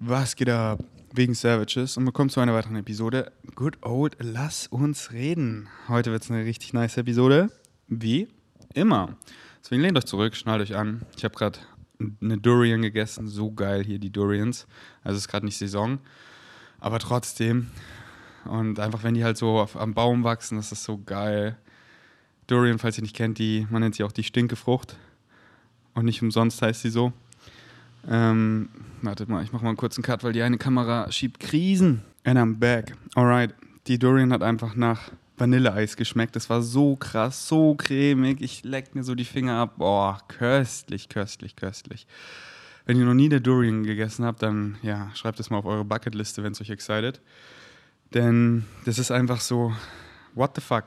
Was geht ab? Wegen Savages und willkommen zu einer weiteren Episode. Good old, lass uns reden. Heute wird es eine richtig nice Episode. Wie immer. Deswegen lehnt euch zurück, schnallt euch an. Ich habe gerade eine Durian gegessen. So geil hier die Durians. Also es ist gerade nicht Saison. Aber trotzdem. Und einfach, wenn die halt so auf, am Baum wachsen, das ist so geil. Durian, falls ihr nicht kennt, die, man nennt sie auch die Stinkefrucht. Und nicht umsonst heißt sie so. Ähm, wartet mal, ich mache mal einen kurzen Cut, weil die eine Kamera schiebt Krisen. And I'm back. Alright. Die Durian hat einfach nach Vanilleeis geschmeckt. Das war so krass, so cremig. Ich leck mir so die Finger ab. Boah, köstlich, köstlich, köstlich. Wenn ihr noch nie der Durian gegessen habt, dann ja, schreibt es mal auf eure Bucketliste, wenn es euch excited. Denn das ist einfach so, what the fuck?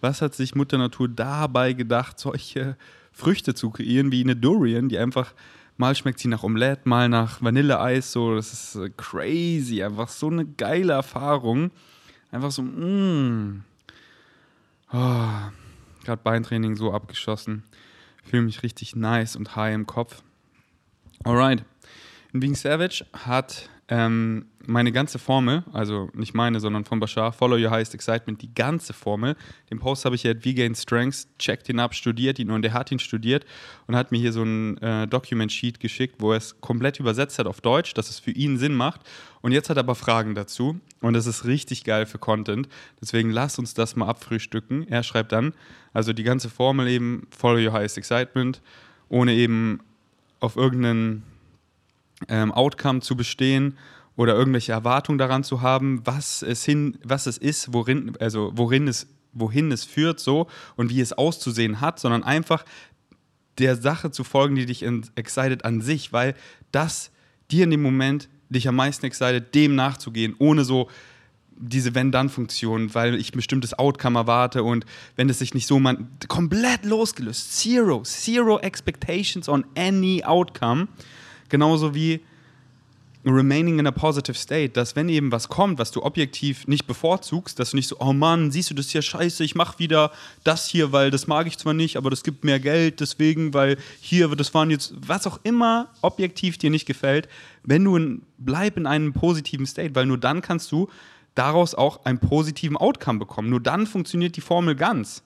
Was hat sich Mutter Natur dabei gedacht, solche Früchte zu kreieren wie eine Durian, die einfach Mal schmeckt sie nach Omelette, mal nach Vanilleeis. So, das ist äh, crazy. Einfach so eine geile Erfahrung. Einfach so, mmm. Oh, Gerade Beintraining so abgeschossen. Fühle mich richtig nice und high im Kopf. Alright. In Being Savage hat ähm, meine ganze Formel, also nicht meine, sondern von Bashar, Follow Your Highest Excitement, die ganze Formel. Den Post habe ich ja at V-Gain Strengths, checkt ihn ab, studiert ihn und er hat ihn studiert und hat mir hier so ein äh, Document-Sheet geschickt, wo er es komplett übersetzt hat auf Deutsch, dass es für ihn Sinn macht. Und jetzt hat er aber Fragen dazu und das ist richtig geil für Content. Deswegen lass uns das mal abfrühstücken. Er schreibt dann, also die ganze Formel eben, Follow Your Highest Excitement, ohne eben auf irgendeinen ähm, Outcome zu bestehen oder irgendwelche Erwartungen daran zu haben, was es hin, was es ist, worin, also worin es, wohin es führt, so und wie es auszusehen hat, sondern einfach der Sache zu folgen, die dich excited an sich, weil das dir in dem Moment dich am meisten excited, dem nachzugehen, ohne so diese Wenn-Dann-Funktion, weil ich ein bestimmtes Outcome erwarte und wenn es sich nicht so man komplett losgelöst, zero, zero expectations on any outcome Genauso wie remaining in a positive state, dass wenn eben was kommt, was du objektiv nicht bevorzugst, dass du nicht so, oh Mann, siehst du das hier scheiße, ich mach wieder das hier, weil das mag ich zwar nicht, aber das gibt mehr Geld, deswegen, weil hier, das waren jetzt, was auch immer objektiv dir nicht gefällt, wenn du in, bleib in einem positiven State, weil nur dann kannst du daraus auch einen positiven Outcome bekommen. Nur dann funktioniert die Formel ganz.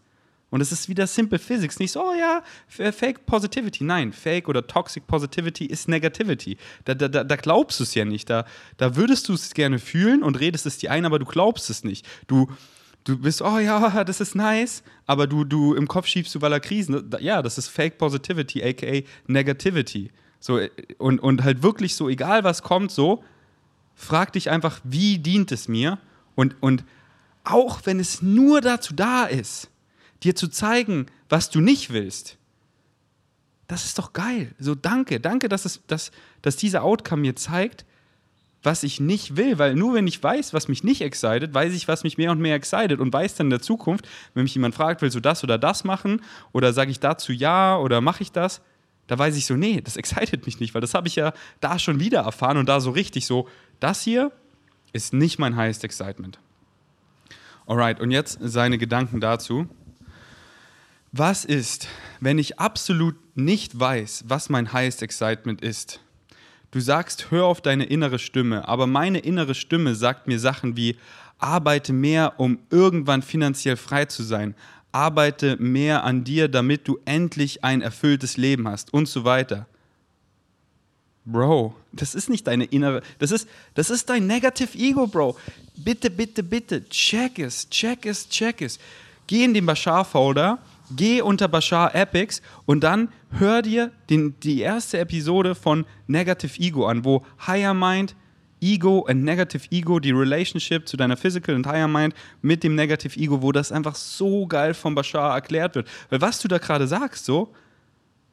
Und es ist wieder Simple Physics, nicht so, oh ja, Fake Positivity. Nein, Fake oder Toxic Positivity ist Negativity. Da, da, da glaubst du es ja nicht. Da, da würdest du es gerne fühlen und redest es dir ein, aber du glaubst es nicht. Du, du bist, oh ja, das ist nice, aber du, du im Kopf schiebst du, weil er Krisen. Ja, das ist Fake Positivity, aka Negativity. So, und, und halt wirklich so, egal was kommt, so, frag dich einfach, wie dient es mir? Und, und auch wenn es nur dazu da ist, dir zu zeigen, was du nicht willst. Das ist doch geil. So, danke, danke, dass, es, dass, dass dieser Outcome mir zeigt, was ich nicht will, weil nur wenn ich weiß, was mich nicht excited, weiß ich, was mich mehr und mehr excited und weiß dann in der Zukunft, wenn mich jemand fragt, willst du das oder das machen oder sage ich dazu ja oder mache ich das, da weiß ich so, nee, das excited mich nicht, weil das habe ich ja da schon wieder erfahren und da so richtig so, das hier ist nicht mein highest excitement. Alright, und jetzt seine Gedanken dazu. Was ist, wenn ich absolut nicht weiß, was mein highest excitement ist? Du sagst, hör auf deine innere Stimme, aber meine innere Stimme sagt mir Sachen wie, arbeite mehr, um irgendwann finanziell frei zu sein, arbeite mehr an dir, damit du endlich ein erfülltes Leben hast und so weiter. Bro, das ist nicht deine innere, das ist, das ist dein Negative Ego, Bro. Bitte, bitte, bitte, check es, check es, check es. Geh in den Bashar-Folder geh unter Bashar Epics und dann hör dir den, die erste Episode von Negative Ego an, wo Higher Mind, Ego and Negative Ego, die Relationship zu deiner Physical und Higher Mind mit dem Negative Ego, wo das einfach so geil von Bashar erklärt wird. Weil was du da gerade sagst, so,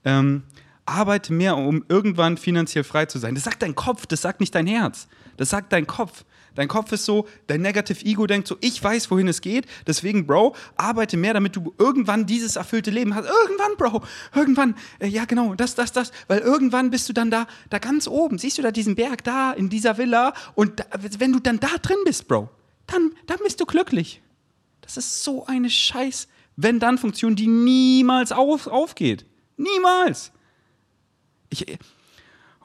ähm, arbeite mehr, um irgendwann finanziell frei zu sein. Das sagt dein Kopf, das sagt nicht dein Herz. Das sagt dein Kopf. Dein Kopf ist so, dein Negative Ego denkt so, ich weiß, wohin es geht. Deswegen, Bro, arbeite mehr, damit du irgendwann dieses erfüllte Leben hast. Irgendwann, Bro, irgendwann, äh, ja genau, das, das, das. Weil irgendwann bist du dann da, da ganz oben. Siehst du da diesen Berg da in dieser Villa? Und da, wenn du dann da drin bist, Bro, dann, dann bist du glücklich. Das ist so eine scheiß Wenn-Dann-Funktion, die niemals auf, aufgeht. Niemals. Ich,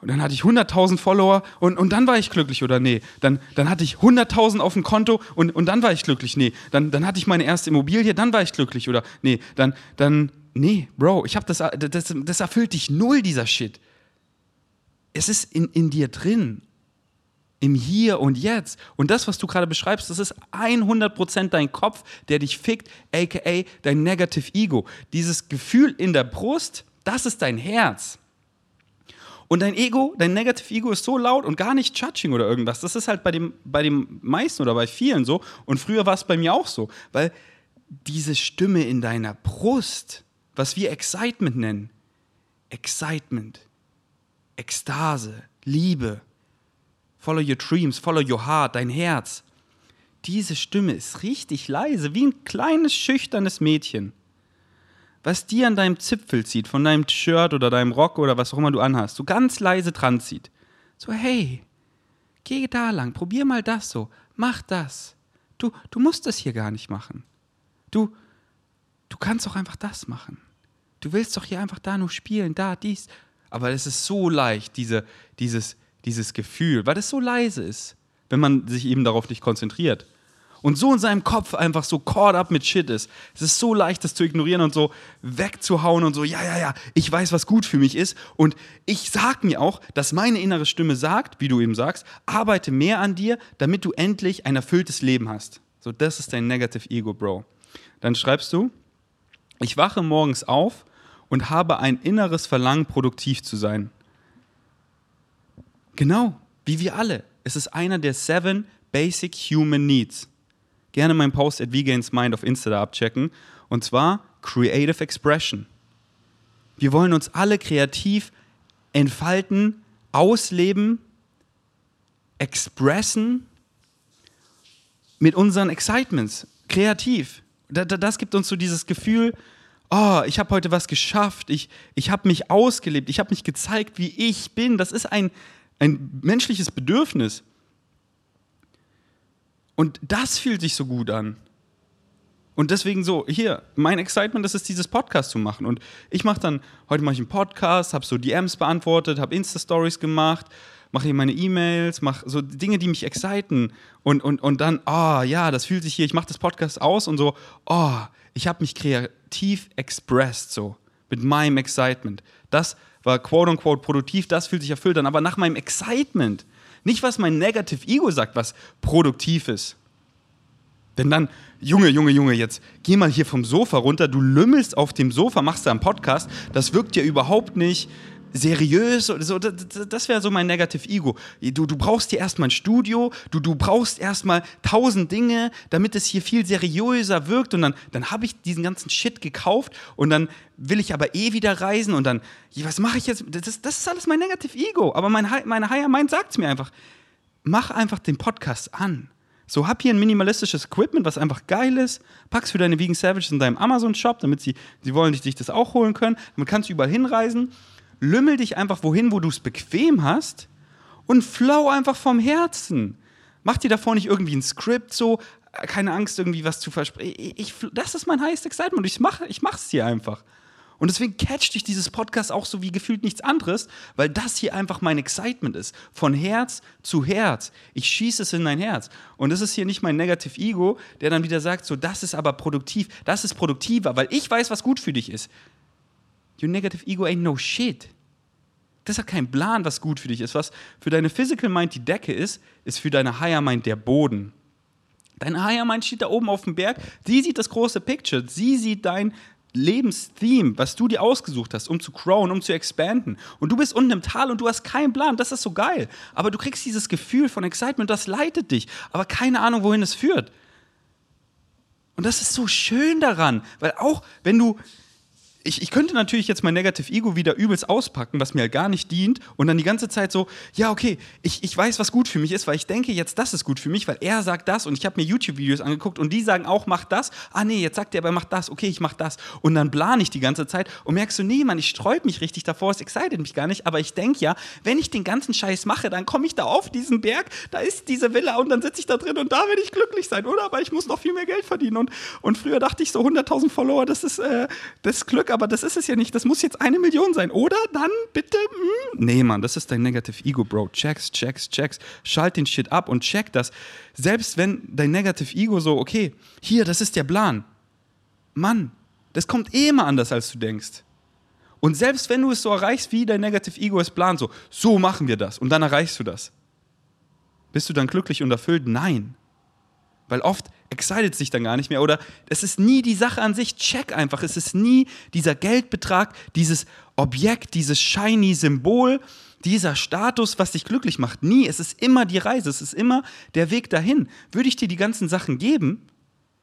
und dann hatte ich 100.000 Follower und, und dann war ich glücklich oder nee. Dann, dann hatte ich 100.000 auf dem Konto und, und dann war ich glücklich. Nee. Dann, dann hatte ich meine erste Immobilie, dann war ich glücklich oder nee. Dann, dann, nee, Bro, ich hab das, das, das erfüllt dich null, dieser Shit. Es ist in, in dir drin. Im Hier und Jetzt. Und das, was du gerade beschreibst, das ist 100% dein Kopf, der dich fickt, aka dein Negative Ego. Dieses Gefühl in der Brust, das ist dein Herz. Und dein Ego, dein Negative Ego ist so laut und gar nicht judging oder irgendwas. Das ist halt bei dem, bei den meisten oder bei vielen so. Und früher war es bei mir auch so. Weil diese Stimme in deiner Brust, was wir Excitement nennen, Excitement, Ekstase, Liebe, follow your dreams, follow your heart, dein Herz. Diese Stimme ist richtig leise, wie ein kleines, schüchternes Mädchen was dir an deinem Zipfel zieht, von deinem Shirt oder deinem Rock oder was auch immer du anhast, so ganz leise dran zieht. So, hey, geh da lang, probier mal das so, mach das. Du, du musst das hier gar nicht machen. Du, du kannst doch einfach das machen. Du willst doch hier einfach da nur spielen, da, dies. Aber es ist so leicht, diese, dieses, dieses Gefühl, weil es so leise ist, wenn man sich eben darauf nicht konzentriert und so in seinem Kopf einfach so caught up mit Shit ist. Es ist so leicht, das zu ignorieren und so wegzuhauen und so, ja, ja, ja, ich weiß, was gut für mich ist. Und ich sag mir auch, dass meine innere Stimme sagt, wie du eben sagst, arbeite mehr an dir, damit du endlich ein erfülltes Leben hast. So, das ist dein Negative Ego, Bro. Dann schreibst du, ich wache morgens auf und habe ein inneres Verlangen, produktiv zu sein. Genau, wie wir alle. Es ist einer der seven Basic Human Needs gerne meinen Post at Mind auf Insta abchecken. Und zwar Creative Expression. Wir wollen uns alle kreativ entfalten, ausleben, expressen mit unseren Excitements, kreativ. Das gibt uns so dieses Gefühl, oh, ich habe heute was geschafft, ich, ich habe mich ausgelebt, ich habe mich gezeigt, wie ich bin. Das ist ein, ein menschliches Bedürfnis. Und das fühlt sich so gut an. Und deswegen so, hier, mein Excitement das ist dieses Podcast zu machen. Und ich mache dann, heute mache ich einen Podcast, habe so DMs beantwortet, habe Insta-Stories gemacht, mache hier meine E-Mails, mache so Dinge, die mich exciten. Und, und, und dann, oh ja, das fühlt sich hier, ich mache das Podcast aus und so, oh, ich habe mich kreativ expressed so, mit meinem Excitement. Das war quote-unquote produktiv, das fühlt sich erfüllt an, aber nach meinem Excitement. Nicht, was mein Negative Ego sagt, was produktiv ist. Denn dann, Junge, Junge, Junge, jetzt geh mal hier vom Sofa runter, du lümmelst auf dem Sofa, machst da einen Podcast, das wirkt ja überhaupt nicht seriös oder so, das wäre so mein Negative Ego. Du, du brauchst hier erstmal ein Studio, du, du brauchst erstmal tausend Dinge, damit es hier viel seriöser wirkt und dann, dann habe ich diesen ganzen Shit gekauft und dann will ich aber eh wieder reisen und dann, was mache ich jetzt? Das, das ist alles mein Negative Ego, aber mein, meine Higher Mind sagt es mir einfach, mach einfach den Podcast an. So, hab hier ein minimalistisches Equipment, was einfach geil ist. Pack's für deine Vegan Savages in deinem Amazon-Shop, damit sie, sie wollen dich das auch holen können. Damit kannst du überall hinreisen lümmel dich einfach wohin, wo du es bequem hast und flow einfach vom Herzen. Mach dir davor nicht irgendwie ein Skript so, äh, keine Angst, irgendwie was zu versprechen. das ist mein highest excitement. Ich mache ich mach's hier einfach. Und deswegen catcht dich dieses Podcast auch so wie gefühlt nichts anderes, weil das hier einfach mein Excitement ist. Von Herz zu Herz. Ich schieße es in dein Herz. Und das ist hier nicht mein Negative Ego, der dann wieder sagt, so, das ist aber produktiv, das ist produktiver, weil ich weiß, was gut für dich ist. Your negative ego ain't no shit. Das hat keinen Plan, was gut für dich ist. Was für deine Physical Mind die Decke ist, ist für deine Higher Mind der Boden. Deine Higher Mind steht da oben auf dem Berg. Sie sieht das große Picture. Sie sieht dein Lebenstheme, was du dir ausgesucht hast, um zu crowen, um zu expanden. Und du bist unten im Tal und du hast keinen Plan. Das ist so geil. Aber du kriegst dieses Gefühl von Excitement, das leitet dich. Aber keine Ahnung, wohin es führt. Und das ist so schön daran, weil auch wenn du ich, ich könnte natürlich jetzt mein Negative Ego wieder übelst auspacken, was mir halt gar nicht dient, und dann die ganze Zeit so, ja, okay, ich, ich weiß, was gut für mich ist, weil ich denke jetzt, das ist gut für mich, weil er sagt das und ich habe mir YouTube-Videos angeguckt und die sagen auch, mach das. Ah, nee, jetzt sagt er aber, mach das, okay, ich mach das. Und dann plane ich die ganze Zeit und merkst du, nee, Mann, ich sträub mich richtig davor, es excited mich gar nicht, aber ich denke ja, wenn ich den ganzen Scheiß mache, dann komme ich da auf diesen Berg, da ist diese Villa und dann sitze ich da drin und da werde ich glücklich sein, oder? Aber ich muss noch viel mehr Geld verdienen. Und, und früher dachte ich so, 100.000 Follower, das ist äh, das Glück aber das ist es ja nicht. Das muss jetzt eine Million sein, oder? Dann bitte. Hm? Nee, Mann, das ist dein Negative Ego, Bro. Checks, checks, checks. Schalt den Shit ab und check das. Selbst wenn dein Negative Ego so, okay, hier, das ist der Plan. Mann, das kommt eh immer anders, als du denkst. Und selbst wenn du es so erreichst, wie dein Negative Ego es plant, so, so machen wir das und dann erreichst du das. Bist du dann glücklich und erfüllt? Nein. Weil oft excited sich dann gar nicht mehr oder es ist nie die Sache an sich. Check einfach. Es ist nie dieser Geldbetrag, dieses Objekt, dieses shiny Symbol, dieser Status, was dich glücklich macht. Nie. Es ist immer die Reise. Es ist immer der Weg dahin. Würde ich dir die ganzen Sachen geben,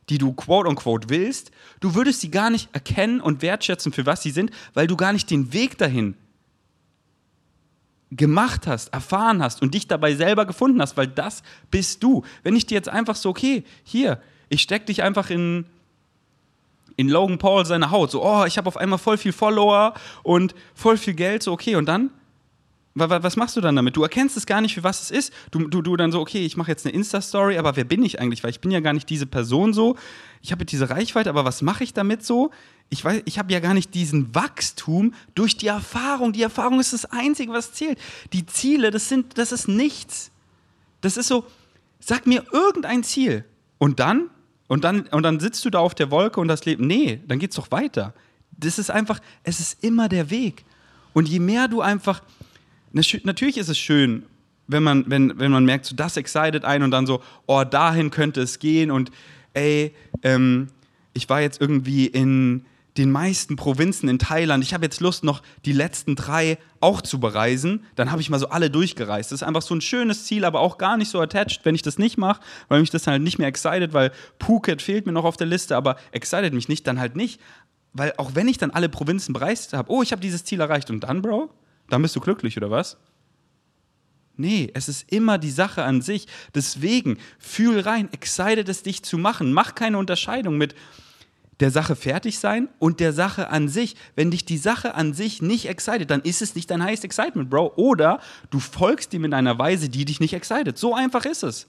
die du quote unquote willst, du würdest sie gar nicht erkennen und wertschätzen, für was sie sind, weil du gar nicht den Weg dahin gemacht hast, erfahren hast und dich dabei selber gefunden hast, weil das bist du. Wenn ich dir jetzt einfach so, okay, hier, ich steck dich einfach in, in Logan Paul seine Haut, so, oh, ich habe auf einmal voll viel Follower und voll viel Geld, so, okay, und dann? Was machst du dann damit? Du erkennst es gar nicht, für was es ist. Du, du, du dann so, okay, ich mache jetzt eine Insta-Story, aber wer bin ich eigentlich? Weil ich bin ja gar nicht diese Person so. Ich habe diese Reichweite, aber was mache ich damit so? Ich weiß, ich habe ja gar nicht diesen Wachstum durch die Erfahrung. Die Erfahrung ist das Einzige, was zählt. Die Ziele, das sind, das ist nichts. Das ist so, sag mir irgendein Ziel. Und dann? Und dann, und dann sitzt du da auf der Wolke und das Leben. Nee, dann geht's doch weiter. Das ist einfach, es ist immer der Weg. Und je mehr du einfach natürlich ist es schön, wenn man, wenn, wenn man merkt, so das excited ein und dann so, oh, dahin könnte es gehen und ey, ähm, ich war jetzt irgendwie in den meisten Provinzen in Thailand. Ich habe jetzt Lust, noch die letzten drei auch zu bereisen. Dann habe ich mal so alle durchgereist. Das ist einfach so ein schönes Ziel, aber auch gar nicht so attached, wenn ich das nicht mache, weil mich das halt nicht mehr excited, weil Phuket fehlt mir noch auf der Liste, aber excited mich nicht, dann halt nicht. Weil auch wenn ich dann alle Provinzen bereist habe, oh, ich habe dieses Ziel erreicht und dann, Bro, dann bist du glücklich, oder was? Nee, es ist immer die Sache an sich. Deswegen, fühl rein, excited es dich zu machen. Mach keine Unterscheidung mit der Sache fertig sein und der Sache an sich. Wenn dich die Sache an sich nicht excited, dann ist es nicht dein highest excitement, Bro. Oder du folgst ihm in einer Weise, die dich nicht excited. So einfach ist es.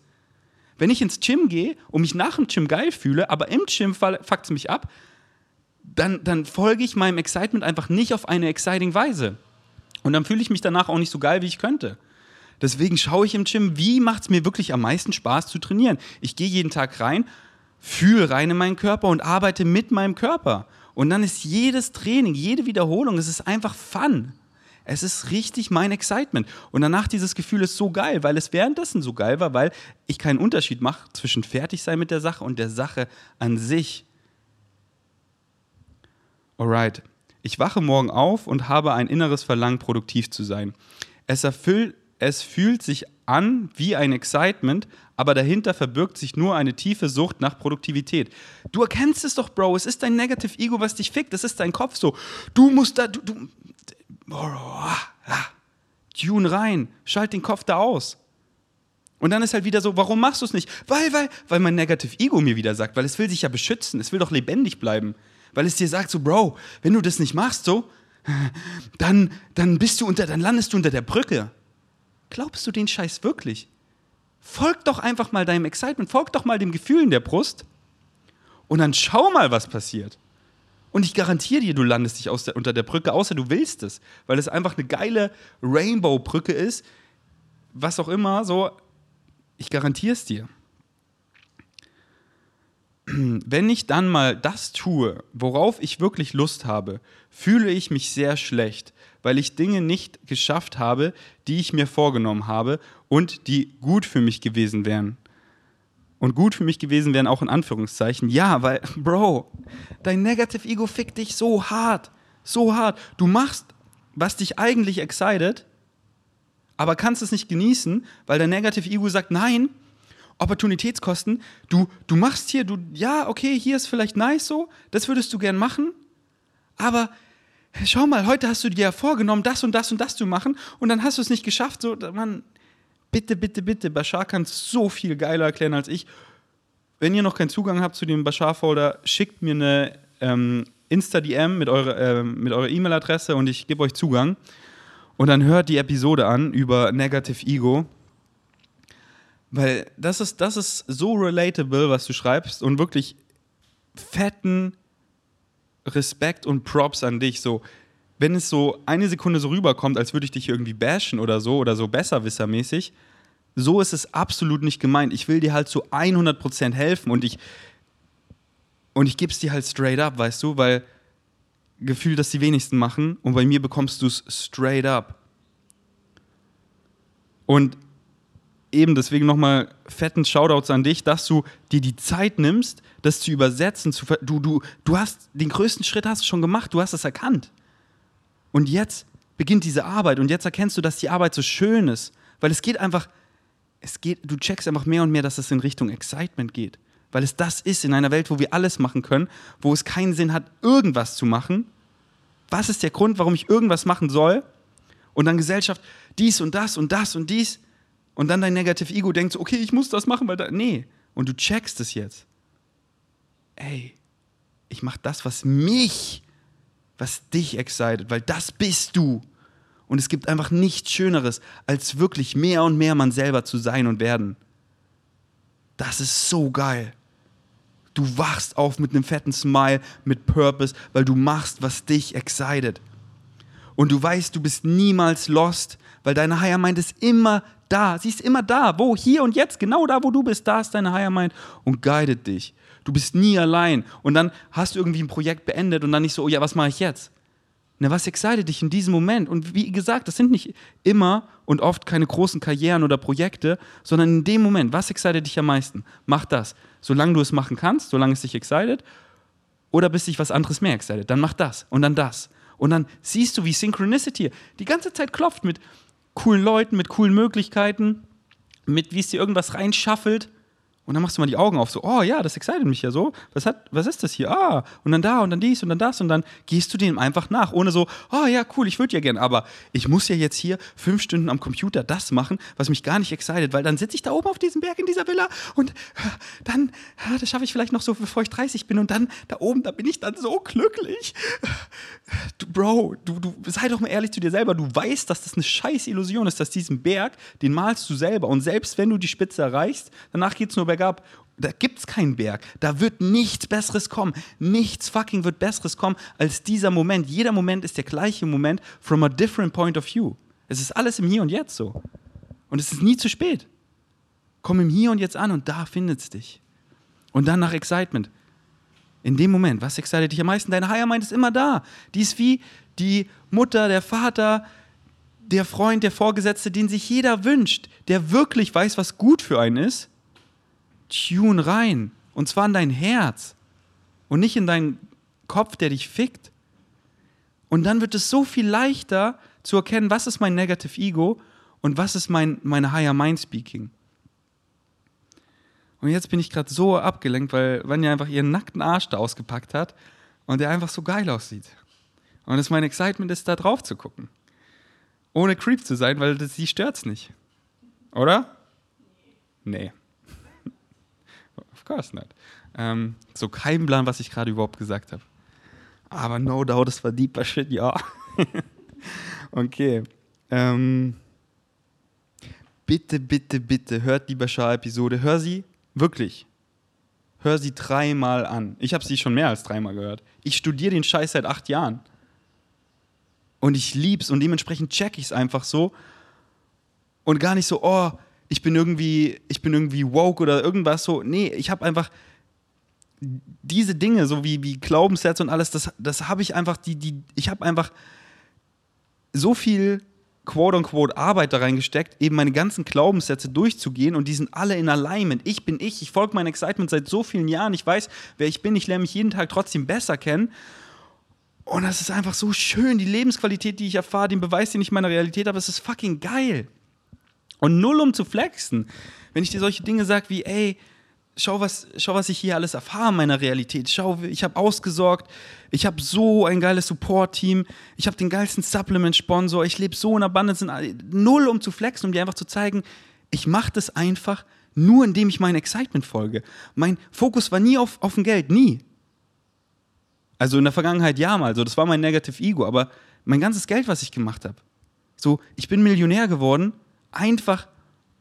Wenn ich ins Gym gehe und mich nach dem Gym geil fühle, aber im Gym fuckt es mich ab, dann, dann folge ich meinem Excitement einfach nicht auf eine exciting Weise. Und dann fühle ich mich danach auch nicht so geil, wie ich könnte. Deswegen schaue ich im Gym, wie macht es mir wirklich am meisten Spaß zu trainieren. Ich gehe jeden Tag rein, fühle rein in meinen Körper und arbeite mit meinem Körper. Und dann ist jedes Training, jede Wiederholung, es ist einfach Fun. Es ist richtig mein Excitement. Und danach dieses Gefühl ist so geil, weil es währenddessen so geil war, weil ich keinen Unterschied mache zwischen fertig sein mit der Sache und der Sache an sich. Alright. Ich wache morgen auf und habe ein inneres Verlangen, produktiv zu sein. Es, erfüllt, es fühlt sich an wie ein Excitement, aber dahinter verbirgt sich nur eine tiefe Sucht nach Produktivität. Du erkennst es doch, Bro. Es ist dein Negative Ego, was dich fickt. Es ist dein Kopf so. Du musst da, du, du, ah, Tune rein, schalt den Kopf da aus. Und dann ist halt wieder so, warum machst du es nicht? Weil, weil, weil mein Negative Ego mir wieder sagt, weil es will sich ja beschützen, es will doch lebendig bleiben weil es dir sagt so, Bro, wenn du das nicht machst, so, dann, dann bist du unter, dann landest du unter der Brücke. Glaubst du den Scheiß wirklich? Folg doch einfach mal deinem Excitement, folg doch mal dem Gefühl in der Brust und dann schau mal, was passiert. Und ich garantiere dir, du landest dich der, unter der Brücke, außer du willst es, weil es einfach eine geile Rainbow-Brücke ist, was auch immer, so, ich garantiere es dir. Wenn ich dann mal das tue, worauf ich wirklich Lust habe, fühle ich mich sehr schlecht, weil ich Dinge nicht geschafft habe, die ich mir vorgenommen habe und die gut für mich gewesen wären. Und gut für mich gewesen wären auch in Anführungszeichen. Ja, weil, Bro, dein Negative Ego fickt dich so hart. So hart. Du machst, was dich eigentlich excited, aber kannst es nicht genießen, weil dein Negative Ego sagt, nein, Opportunitätskosten. Du, du machst hier, du, ja, okay, hier ist vielleicht nice so, das würdest du gern machen, aber schau mal, heute hast du dir ja vorgenommen, das und das und das zu machen und dann hast du es nicht geschafft. So, man, bitte, bitte, bitte, Bashar kann es so viel geiler erklären als ich. Wenn ihr noch keinen Zugang habt zu dem Bashar-Folder, schickt mir eine ähm, Insta-DM mit, eure, äh, mit eurer E-Mail-Adresse und ich gebe euch Zugang. Und dann hört die Episode an über Negative Ego. Weil das ist, das ist so relatable, was du schreibst und wirklich fetten Respekt und Props an dich. So, wenn es so eine Sekunde so rüberkommt, als würde ich dich irgendwie bashen oder so oder so besserwissermäßig, so ist es absolut nicht gemeint. Ich will dir halt zu 100% helfen und ich, und ich gebe es dir halt straight up, weißt du, weil Gefühl, dass die wenigsten machen und bei mir bekommst du es straight up. Und eben deswegen nochmal fetten Shoutouts an dich, dass du dir die Zeit nimmst, das zu übersetzen. Zu du, du, du hast den größten Schritt hast du schon gemacht, du hast es erkannt. Und jetzt beginnt diese Arbeit und jetzt erkennst du, dass die Arbeit so schön ist, weil es geht einfach, es geht, du checkst einfach mehr und mehr, dass es in Richtung Excitement geht, weil es das ist in einer Welt, wo wir alles machen können, wo es keinen Sinn hat, irgendwas zu machen. Was ist der Grund, warum ich irgendwas machen soll? Und dann Gesellschaft, dies und das und das und dies. Und dann dein Negative Ego denkt so, okay, ich muss das machen, weil da. Nee. Und du checkst es jetzt. Ey, ich mach das, was mich, was dich excited, weil das bist du. Und es gibt einfach nichts Schöneres, als wirklich mehr und mehr man selber zu sein und werden. Das ist so geil. Du wachst auf mit einem fetten Smile, mit Purpose, weil du machst, was dich excited. Und du weißt, du bist niemals lost, weil deine Higher Mind ist immer da. Sie ist immer da. Wo? Hier und jetzt. Genau da, wo du bist. Da ist deine Higher Mind und guidet dich. Du bist nie allein. Und dann hast du irgendwie ein Projekt beendet und dann nicht so, oh ja, was mache ich jetzt? Na, was excited dich in diesem Moment? Und wie gesagt, das sind nicht immer und oft keine großen Karrieren oder Projekte, sondern in dem Moment, was excited dich am meisten? Mach das. Solange du es machen kannst, solange es dich excited, oder bis dich was anderes mehr excited, dann mach das und dann das. Und dann siehst du, wie Synchronicity die ganze Zeit klopft mit coolen Leuten, mit coolen Möglichkeiten, mit wie es dir irgendwas reinschaffelt und dann machst du mal die Augen auf, so, oh ja, das excited mich ja so. Was, hat, was ist das hier? Ah, und dann da und dann dies und dann das und dann gehst du dem einfach nach, ohne so, oh ja, cool, ich würde ja gern, aber ich muss ja jetzt hier fünf Stunden am Computer das machen, was mich gar nicht excited, weil dann sitze ich da oben auf diesem Berg in dieser Villa und äh, dann, ja, das schaffe ich vielleicht noch so, bevor ich 30 bin und dann da oben, da bin ich dann so glücklich. Du, Bro, du, du, sei doch mal ehrlich zu dir selber, du weißt, dass das eine scheiß Illusion ist, dass diesen Berg, den malst du selber und selbst wenn du die Spitze erreichst, danach geht es nur bergab. Da gibt es keinen Berg. Da wird nichts Besseres kommen. Nichts fucking wird Besseres kommen als dieser Moment. Jeder Moment ist der gleiche Moment from a different point of view. Es ist alles im Hier und Jetzt so. Und es ist nie zu spät. Komm im Hier und Jetzt an und da findet es dich. Und dann nach Excitement. In dem Moment, was excited dich am meisten? Deine Higher Mind ist immer da. Die ist wie die Mutter, der Vater, der Freund, der Vorgesetzte, den sich jeder wünscht, der wirklich weiß, was gut für einen ist tune rein. Und zwar in dein Herz. Und nicht in deinen Kopf, der dich fickt. Und dann wird es so viel leichter zu erkennen, was ist mein Negative Ego und was ist mein meine Higher Mind Speaking. Und jetzt bin ich gerade so abgelenkt, weil Vanya einfach ihren nackten Arsch da ausgepackt hat und der einfach so geil aussieht. Und es mein Excitement ist, da drauf zu gucken. Ohne Creep zu sein, weil sie stört's nicht. Oder? Nee course not. Ähm, so kein Plan, was ich gerade überhaupt gesagt habe. Aber no doubt, das war deeper Shit, ja. okay. Ähm, bitte, bitte, bitte, hört die Bashar-Episode. Hör sie, wirklich. Hör sie dreimal an. Ich habe sie schon mehr als dreimal gehört. Ich studiere den Scheiß seit acht Jahren. Und ich lieb's und dementsprechend check ich es einfach so. Und gar nicht so, oh, ich bin irgendwie, ich bin irgendwie woke oder irgendwas so. Nee, ich habe einfach diese Dinge, so wie, wie Glaubenssätze und alles, das, das habe ich einfach, die, die, ich habe einfach so viel quote unquote Arbeit da reingesteckt, eben meine ganzen Glaubenssätze durchzugehen und die sind alle in Alignment. Ich bin ich, ich folge meinem Excitement seit so vielen Jahren, ich weiß, wer ich bin, ich lerne mich jeden Tag trotzdem besser kennen. Und das ist einfach so schön, die Lebensqualität, die ich erfahre, den Beweis, den ich meiner Realität habe, es ist fucking geil. Und null um zu flexen. Wenn ich dir solche Dinge sage wie, ey, schau was, schau, was ich hier alles erfahre in meiner Realität. Schau, ich habe ausgesorgt, ich habe so ein geiles Support-Team, ich habe den geilsten Supplement-Sponsor, ich lebe so in Abundance. Null um zu flexen, um dir einfach zu zeigen, ich mache das einfach nur, indem ich mein Excitement folge. Mein Fokus war nie auf, auf dem Geld, nie. Also in der Vergangenheit ja mal, so das war mein Negative Ego, aber mein ganzes Geld, was ich gemacht habe. So, ich bin Millionär geworden einfach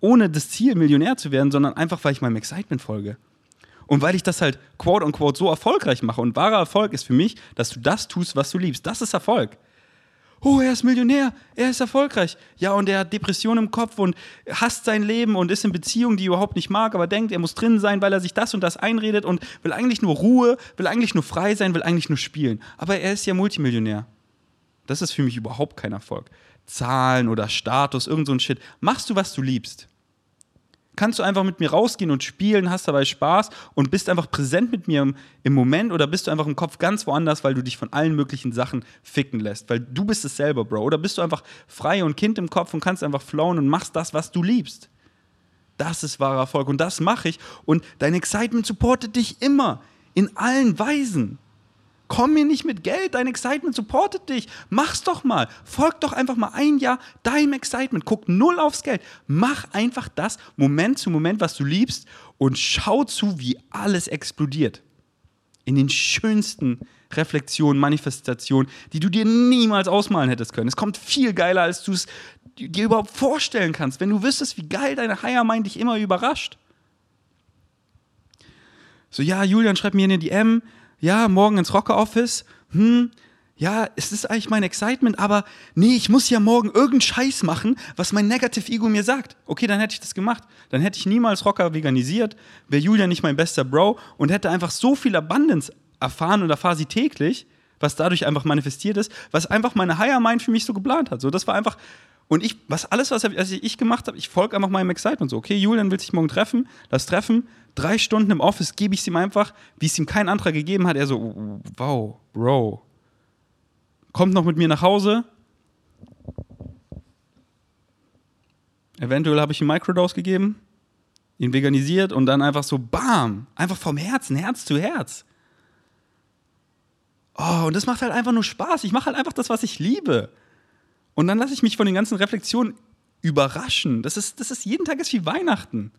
ohne das Ziel, Millionär zu werden, sondern einfach, weil ich meinem Excitement folge. Und weil ich das halt quote unquote so erfolgreich mache. Und wahrer Erfolg ist für mich, dass du das tust, was du liebst. Das ist Erfolg. Oh, er ist Millionär, er ist erfolgreich. Ja, und er hat Depressionen im Kopf und hasst sein Leben und ist in Beziehungen, die er überhaupt nicht mag, aber denkt, er muss drin sein, weil er sich das und das einredet und will eigentlich nur Ruhe, will eigentlich nur frei sein, will eigentlich nur spielen. Aber er ist ja Multimillionär. Das ist für mich überhaupt kein Erfolg. Zahlen oder Status, irgend so ein Shit. Machst du, was du liebst kannst du einfach mit mir rausgehen und spielen, hast dabei Spaß und bist einfach präsent mit mir im, im, Moment oder bist du einfach im Kopf ganz woanders, weil du dich von allen möglichen Sachen ficken lässt, weil du bist es selber, Bro. Oder bist du einfach frei und Kind im Kopf und kannst einfach flowen und machst das, was du liebst. Das ist wahrer Erfolg und das mache ich und dein Excitement supportet dich immer in allen Weisen. Komm mir nicht mit Geld, dein Excitement supportet dich. Mach's doch mal. Folg doch einfach mal ein Jahr deinem Excitement. Guck null aufs Geld. Mach einfach das Moment zu Moment, was du liebst und schau zu, wie alles explodiert. In den schönsten Reflexionen, Manifestationen, die du dir niemals ausmalen hättest können. Es kommt viel geiler, als du es dir überhaupt vorstellen kannst, wenn du wüsstest, wie geil deine Higher Mind dich immer überrascht. So, ja, Julian, schreib mir eine DM ja, morgen ins Rocker Office, hm, ja, es ist eigentlich mein Excitement, aber nee, ich muss ja morgen irgendeinen Scheiß machen, was mein Negative Ego mir sagt. Okay, dann hätte ich das gemacht. Dann hätte ich niemals Rocker veganisiert, wäre Julia nicht mein bester Bro und hätte einfach so viel Abundance erfahren und erfahre sie täglich, was dadurch einfach manifestiert ist, was einfach meine Higher Mind für mich so geplant hat. So, das war einfach. Und ich, was alles, was ich gemacht habe, ich folge einfach meinem Excitement. So, okay, Julian will sich morgen treffen, lass treffen, drei Stunden im Office gebe ich es ihm einfach, wie es ihm kein anderer gegeben hat. Er so, wow, Bro. Kommt noch mit mir nach Hause. Eventuell habe ich ihm Microdose gegeben, ihn veganisiert und dann einfach so, bam, einfach vom Herzen, Herz zu Herz. Oh, und das macht halt einfach nur Spaß. Ich mache halt einfach das, was ich liebe. Und dann lasse ich mich von den ganzen Reflexionen überraschen. Das ist, das ist jeden Tag ist wie Weihnachten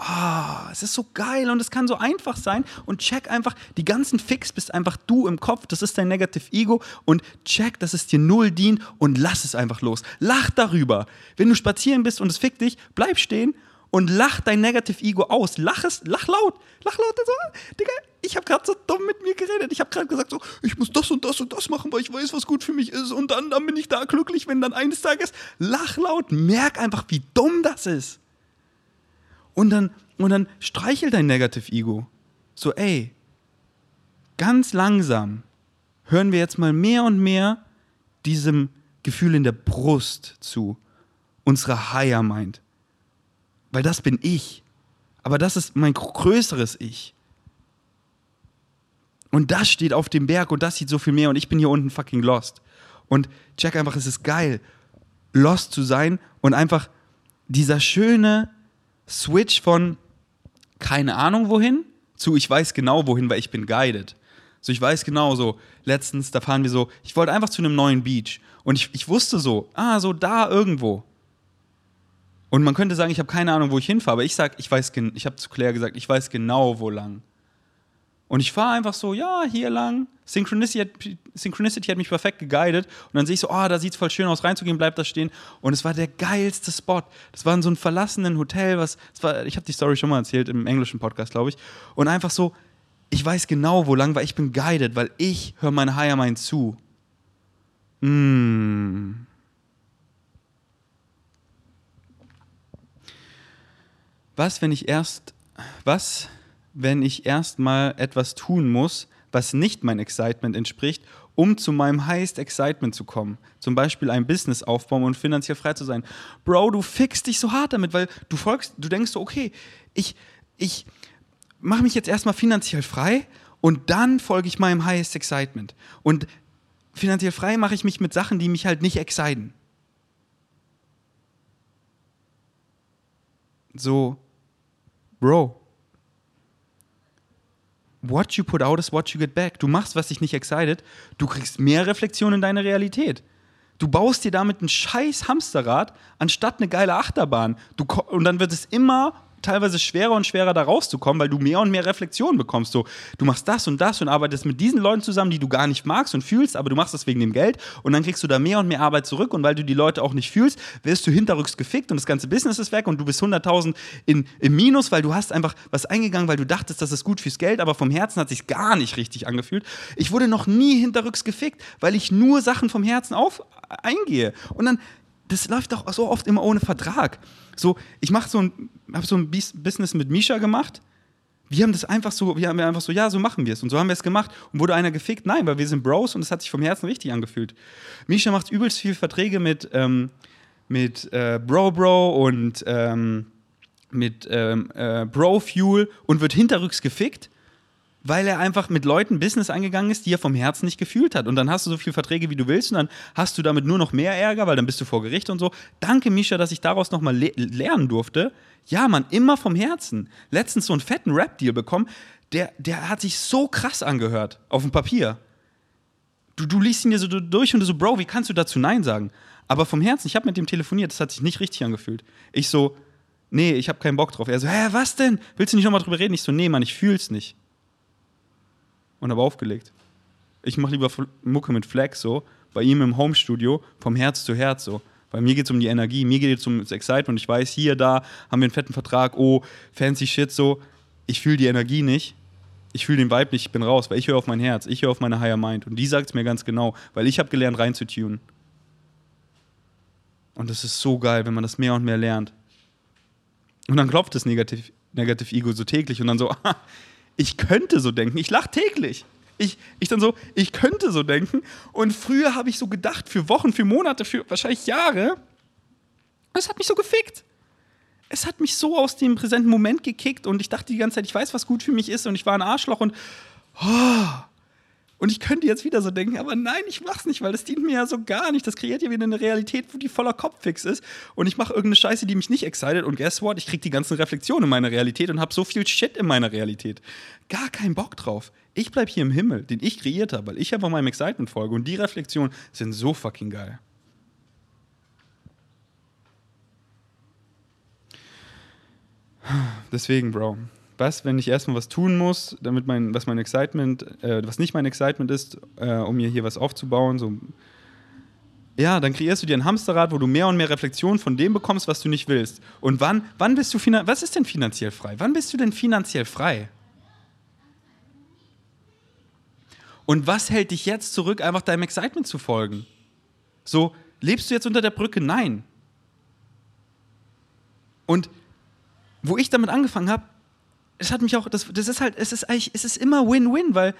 ah, es ist so geil und es kann so einfach sein und check einfach, die ganzen Fix bist einfach du im Kopf, das ist dein Negative Ego und check, dass es dir null dient und lass es einfach los. Lach darüber. Wenn du spazieren bist und es fickt dich, bleib stehen und lach dein Negative Ego aus. Lach es, lach laut, lach laut. So, Digga, ich habe gerade so dumm mit mir geredet. Ich habe gerade gesagt so, ich muss das und das und das machen, weil ich weiß, was gut für mich ist und dann, dann bin ich da glücklich, wenn dann eines Tages lach laut, merk einfach, wie dumm das ist. Und dann, und dann streichel dein Negative Ego. So, ey, ganz langsam hören wir jetzt mal mehr und mehr diesem Gefühl in der Brust zu. Unserer Higher Mind. Weil das bin ich. Aber das ist mein größeres Ich. Und das steht auf dem Berg und das sieht so viel mehr und ich bin hier unten fucking lost. Und check einfach, es ist geil, lost zu sein und einfach dieser schöne, Switch von keine Ahnung wohin zu ich weiß genau wohin, weil ich bin guided. So, ich weiß genau so, letztens, da fahren wir so, ich wollte einfach zu einem neuen Beach und ich, ich wusste so, ah, so da irgendwo. Und man könnte sagen, ich habe keine Ahnung, wo ich hinfahre, aber ich sag, ich weiß, ich habe zu Claire gesagt, ich weiß genau, wo lang. Und ich fahre einfach so, ja, hier lang. Synchronicity hat, Synchronicity hat mich perfekt geguidet. Und dann sehe ich so, oh, da sieht es voll schön aus, reinzugehen, bleibt da stehen. Und es war der geilste Spot. Das war in so einem verlassenen Hotel, was, war, ich habe die Story schon mal erzählt im englischen Podcast, glaube ich. Und einfach so, ich weiß genau, wo lang, weil ich bin guided, weil ich höre meine Higher Mind zu. Mm. Was, wenn ich erst, was, wenn ich erstmal etwas tun muss, was nicht mein Excitement entspricht, um zu meinem Highest Excitement zu kommen. Zum Beispiel ein Business aufbauen und finanziell frei zu sein. Bro, du fixst dich so hart damit, weil du folgst, du denkst so, okay, ich, ich mache mich jetzt erstmal finanziell frei und dann folge ich meinem Highest Excitement. Und finanziell frei mache ich mich mit Sachen, die mich halt nicht exciten. So, Bro, what you put out is what you get back. Du machst, was dich nicht excited, du kriegst mehr Reflexion in deine Realität. Du baust dir damit ein scheiß Hamsterrad anstatt eine geile Achterbahn. Du, und dann wird es immer teilweise schwerer und schwerer da rauszukommen, weil du mehr und mehr Reflexionen bekommst. So, du machst das und das und arbeitest mit diesen Leuten zusammen, die du gar nicht magst und fühlst, aber du machst das wegen dem Geld und dann kriegst du da mehr und mehr Arbeit zurück und weil du die Leute auch nicht fühlst, wirst du hinterrücks gefickt und das ganze Business ist weg und du bist 100.000 im Minus, weil du hast einfach was eingegangen, weil du dachtest, das ist gut fürs Geld, aber vom Herzen hat sich gar nicht richtig angefühlt. Ich wurde noch nie hinterrücks gefickt, weil ich nur Sachen vom Herzen auf eingehe und dann das läuft doch so oft immer ohne Vertrag. So, ich mache so ein, habe so ein Business mit Misha gemacht. Wir haben das einfach so, wir haben einfach so, ja, so machen wir es. Und so haben wir es gemacht. Und wurde einer gefickt? Nein, weil wir sind Bros und es hat sich vom Herzen richtig angefühlt. Misha macht übelst viel Verträge mit, ähm, mit äh, Bro Bro und ähm, mit ähm, äh, Bro Fuel und wird hinterrücks gefickt weil er einfach mit Leuten Business eingegangen ist, die er vom Herzen nicht gefühlt hat. Und dann hast du so viele Verträge, wie du willst, und dann hast du damit nur noch mehr Ärger, weil dann bist du vor Gericht und so. Danke, Misha, dass ich daraus nochmal le lernen durfte. Ja, man, immer vom Herzen. Letztens so einen fetten Rap-Deal bekommen, der, der hat sich so krass angehört auf dem Papier. Du, du liest ihn dir so durch und du so, Bro, wie kannst du dazu Nein sagen? Aber vom Herzen, ich habe mit dem telefoniert, das hat sich nicht richtig angefühlt. Ich so, nee, ich habe keinen Bock drauf. Er so, hä, was denn? Willst du nicht nochmal drüber reden? Ich so, nee, Mann, ich fühl's nicht und habe aufgelegt. Ich mache lieber Mucke mit Flex so, bei ihm im Homestudio, vom Herz zu Herz so. Bei mir geht es um die Energie, mir geht es um das Excitement. Ich weiß, hier, da haben wir einen fetten Vertrag, oh, fancy shit so. Ich fühle die Energie nicht, ich fühle den Vibe nicht, ich bin raus, weil ich höre auf mein Herz, ich höre auf meine Higher Mind. Und die sagt es mir ganz genau, weil ich habe gelernt, reinzutunen. Und das ist so geil, wenn man das mehr und mehr lernt. Und dann klopft das Negativ, Negative Ego so täglich und dann so, ich könnte so denken. Ich lache täglich. Ich, ich dann so, ich könnte so denken. Und früher habe ich so gedacht, für Wochen, für Monate, für wahrscheinlich Jahre. Es hat mich so gefickt. Es hat mich so aus dem präsenten Moment gekickt und ich dachte die ganze Zeit, ich weiß, was gut für mich ist und ich war ein Arschloch und oh, und ich könnte jetzt wieder so denken, aber nein, ich mach's nicht, weil das dient mir ja so gar nicht. Das kreiert ja wieder eine Realität, wo die voller Kopffix ist. Und ich mache irgendeine Scheiße, die mich nicht excited. Und guess what? Ich krieg die ganzen Reflexionen in meiner Realität und habe so viel Shit in meiner Realität. Gar keinen Bock drauf. Ich bleib hier im Himmel, den ich kreiert habe, weil ich einfach meinem Excitement folge. Und die Reflexionen sind so fucking geil. Deswegen, Bro, was, wenn ich erstmal was tun muss, damit mein, was mein Excitement, äh, was nicht mein Excitement ist, äh, um mir hier was aufzubauen, so ja, dann kreierst du dir ein Hamsterrad, wo du mehr und mehr Reflexion von dem bekommst, was du nicht willst. Und wann, wann bist du was ist denn finanziell frei? Wann bist du denn finanziell frei? Und was hält dich jetzt zurück, einfach deinem Excitement zu folgen? So, lebst du jetzt unter der Brücke? Nein. Und wo ich damit angefangen habe, es hat mich auch, das, das ist halt, es ist eigentlich, es ist immer Win-Win, weil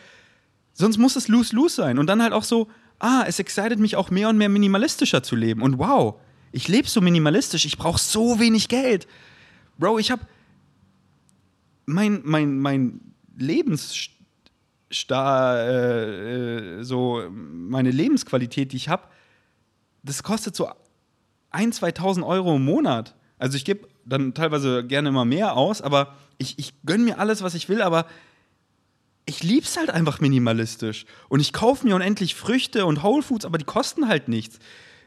sonst muss es Lose-Lose sein. Und dann halt auch so, ah, es excited mich auch mehr und mehr minimalistischer zu leben. Und wow, ich lebe so minimalistisch, ich brauche so wenig Geld. Bro, ich habe mein, mein, mein Lebensstar, äh, so meine Lebensqualität, die ich habe, das kostet so 1.000, 2.000 Euro im Monat. Also ich gebe dann teilweise gerne immer mehr aus, aber ich, ich gönne mir alles, was ich will, aber ich liebe es halt einfach minimalistisch. Und ich kaufe mir unendlich Früchte und Whole Foods, aber die kosten halt nichts.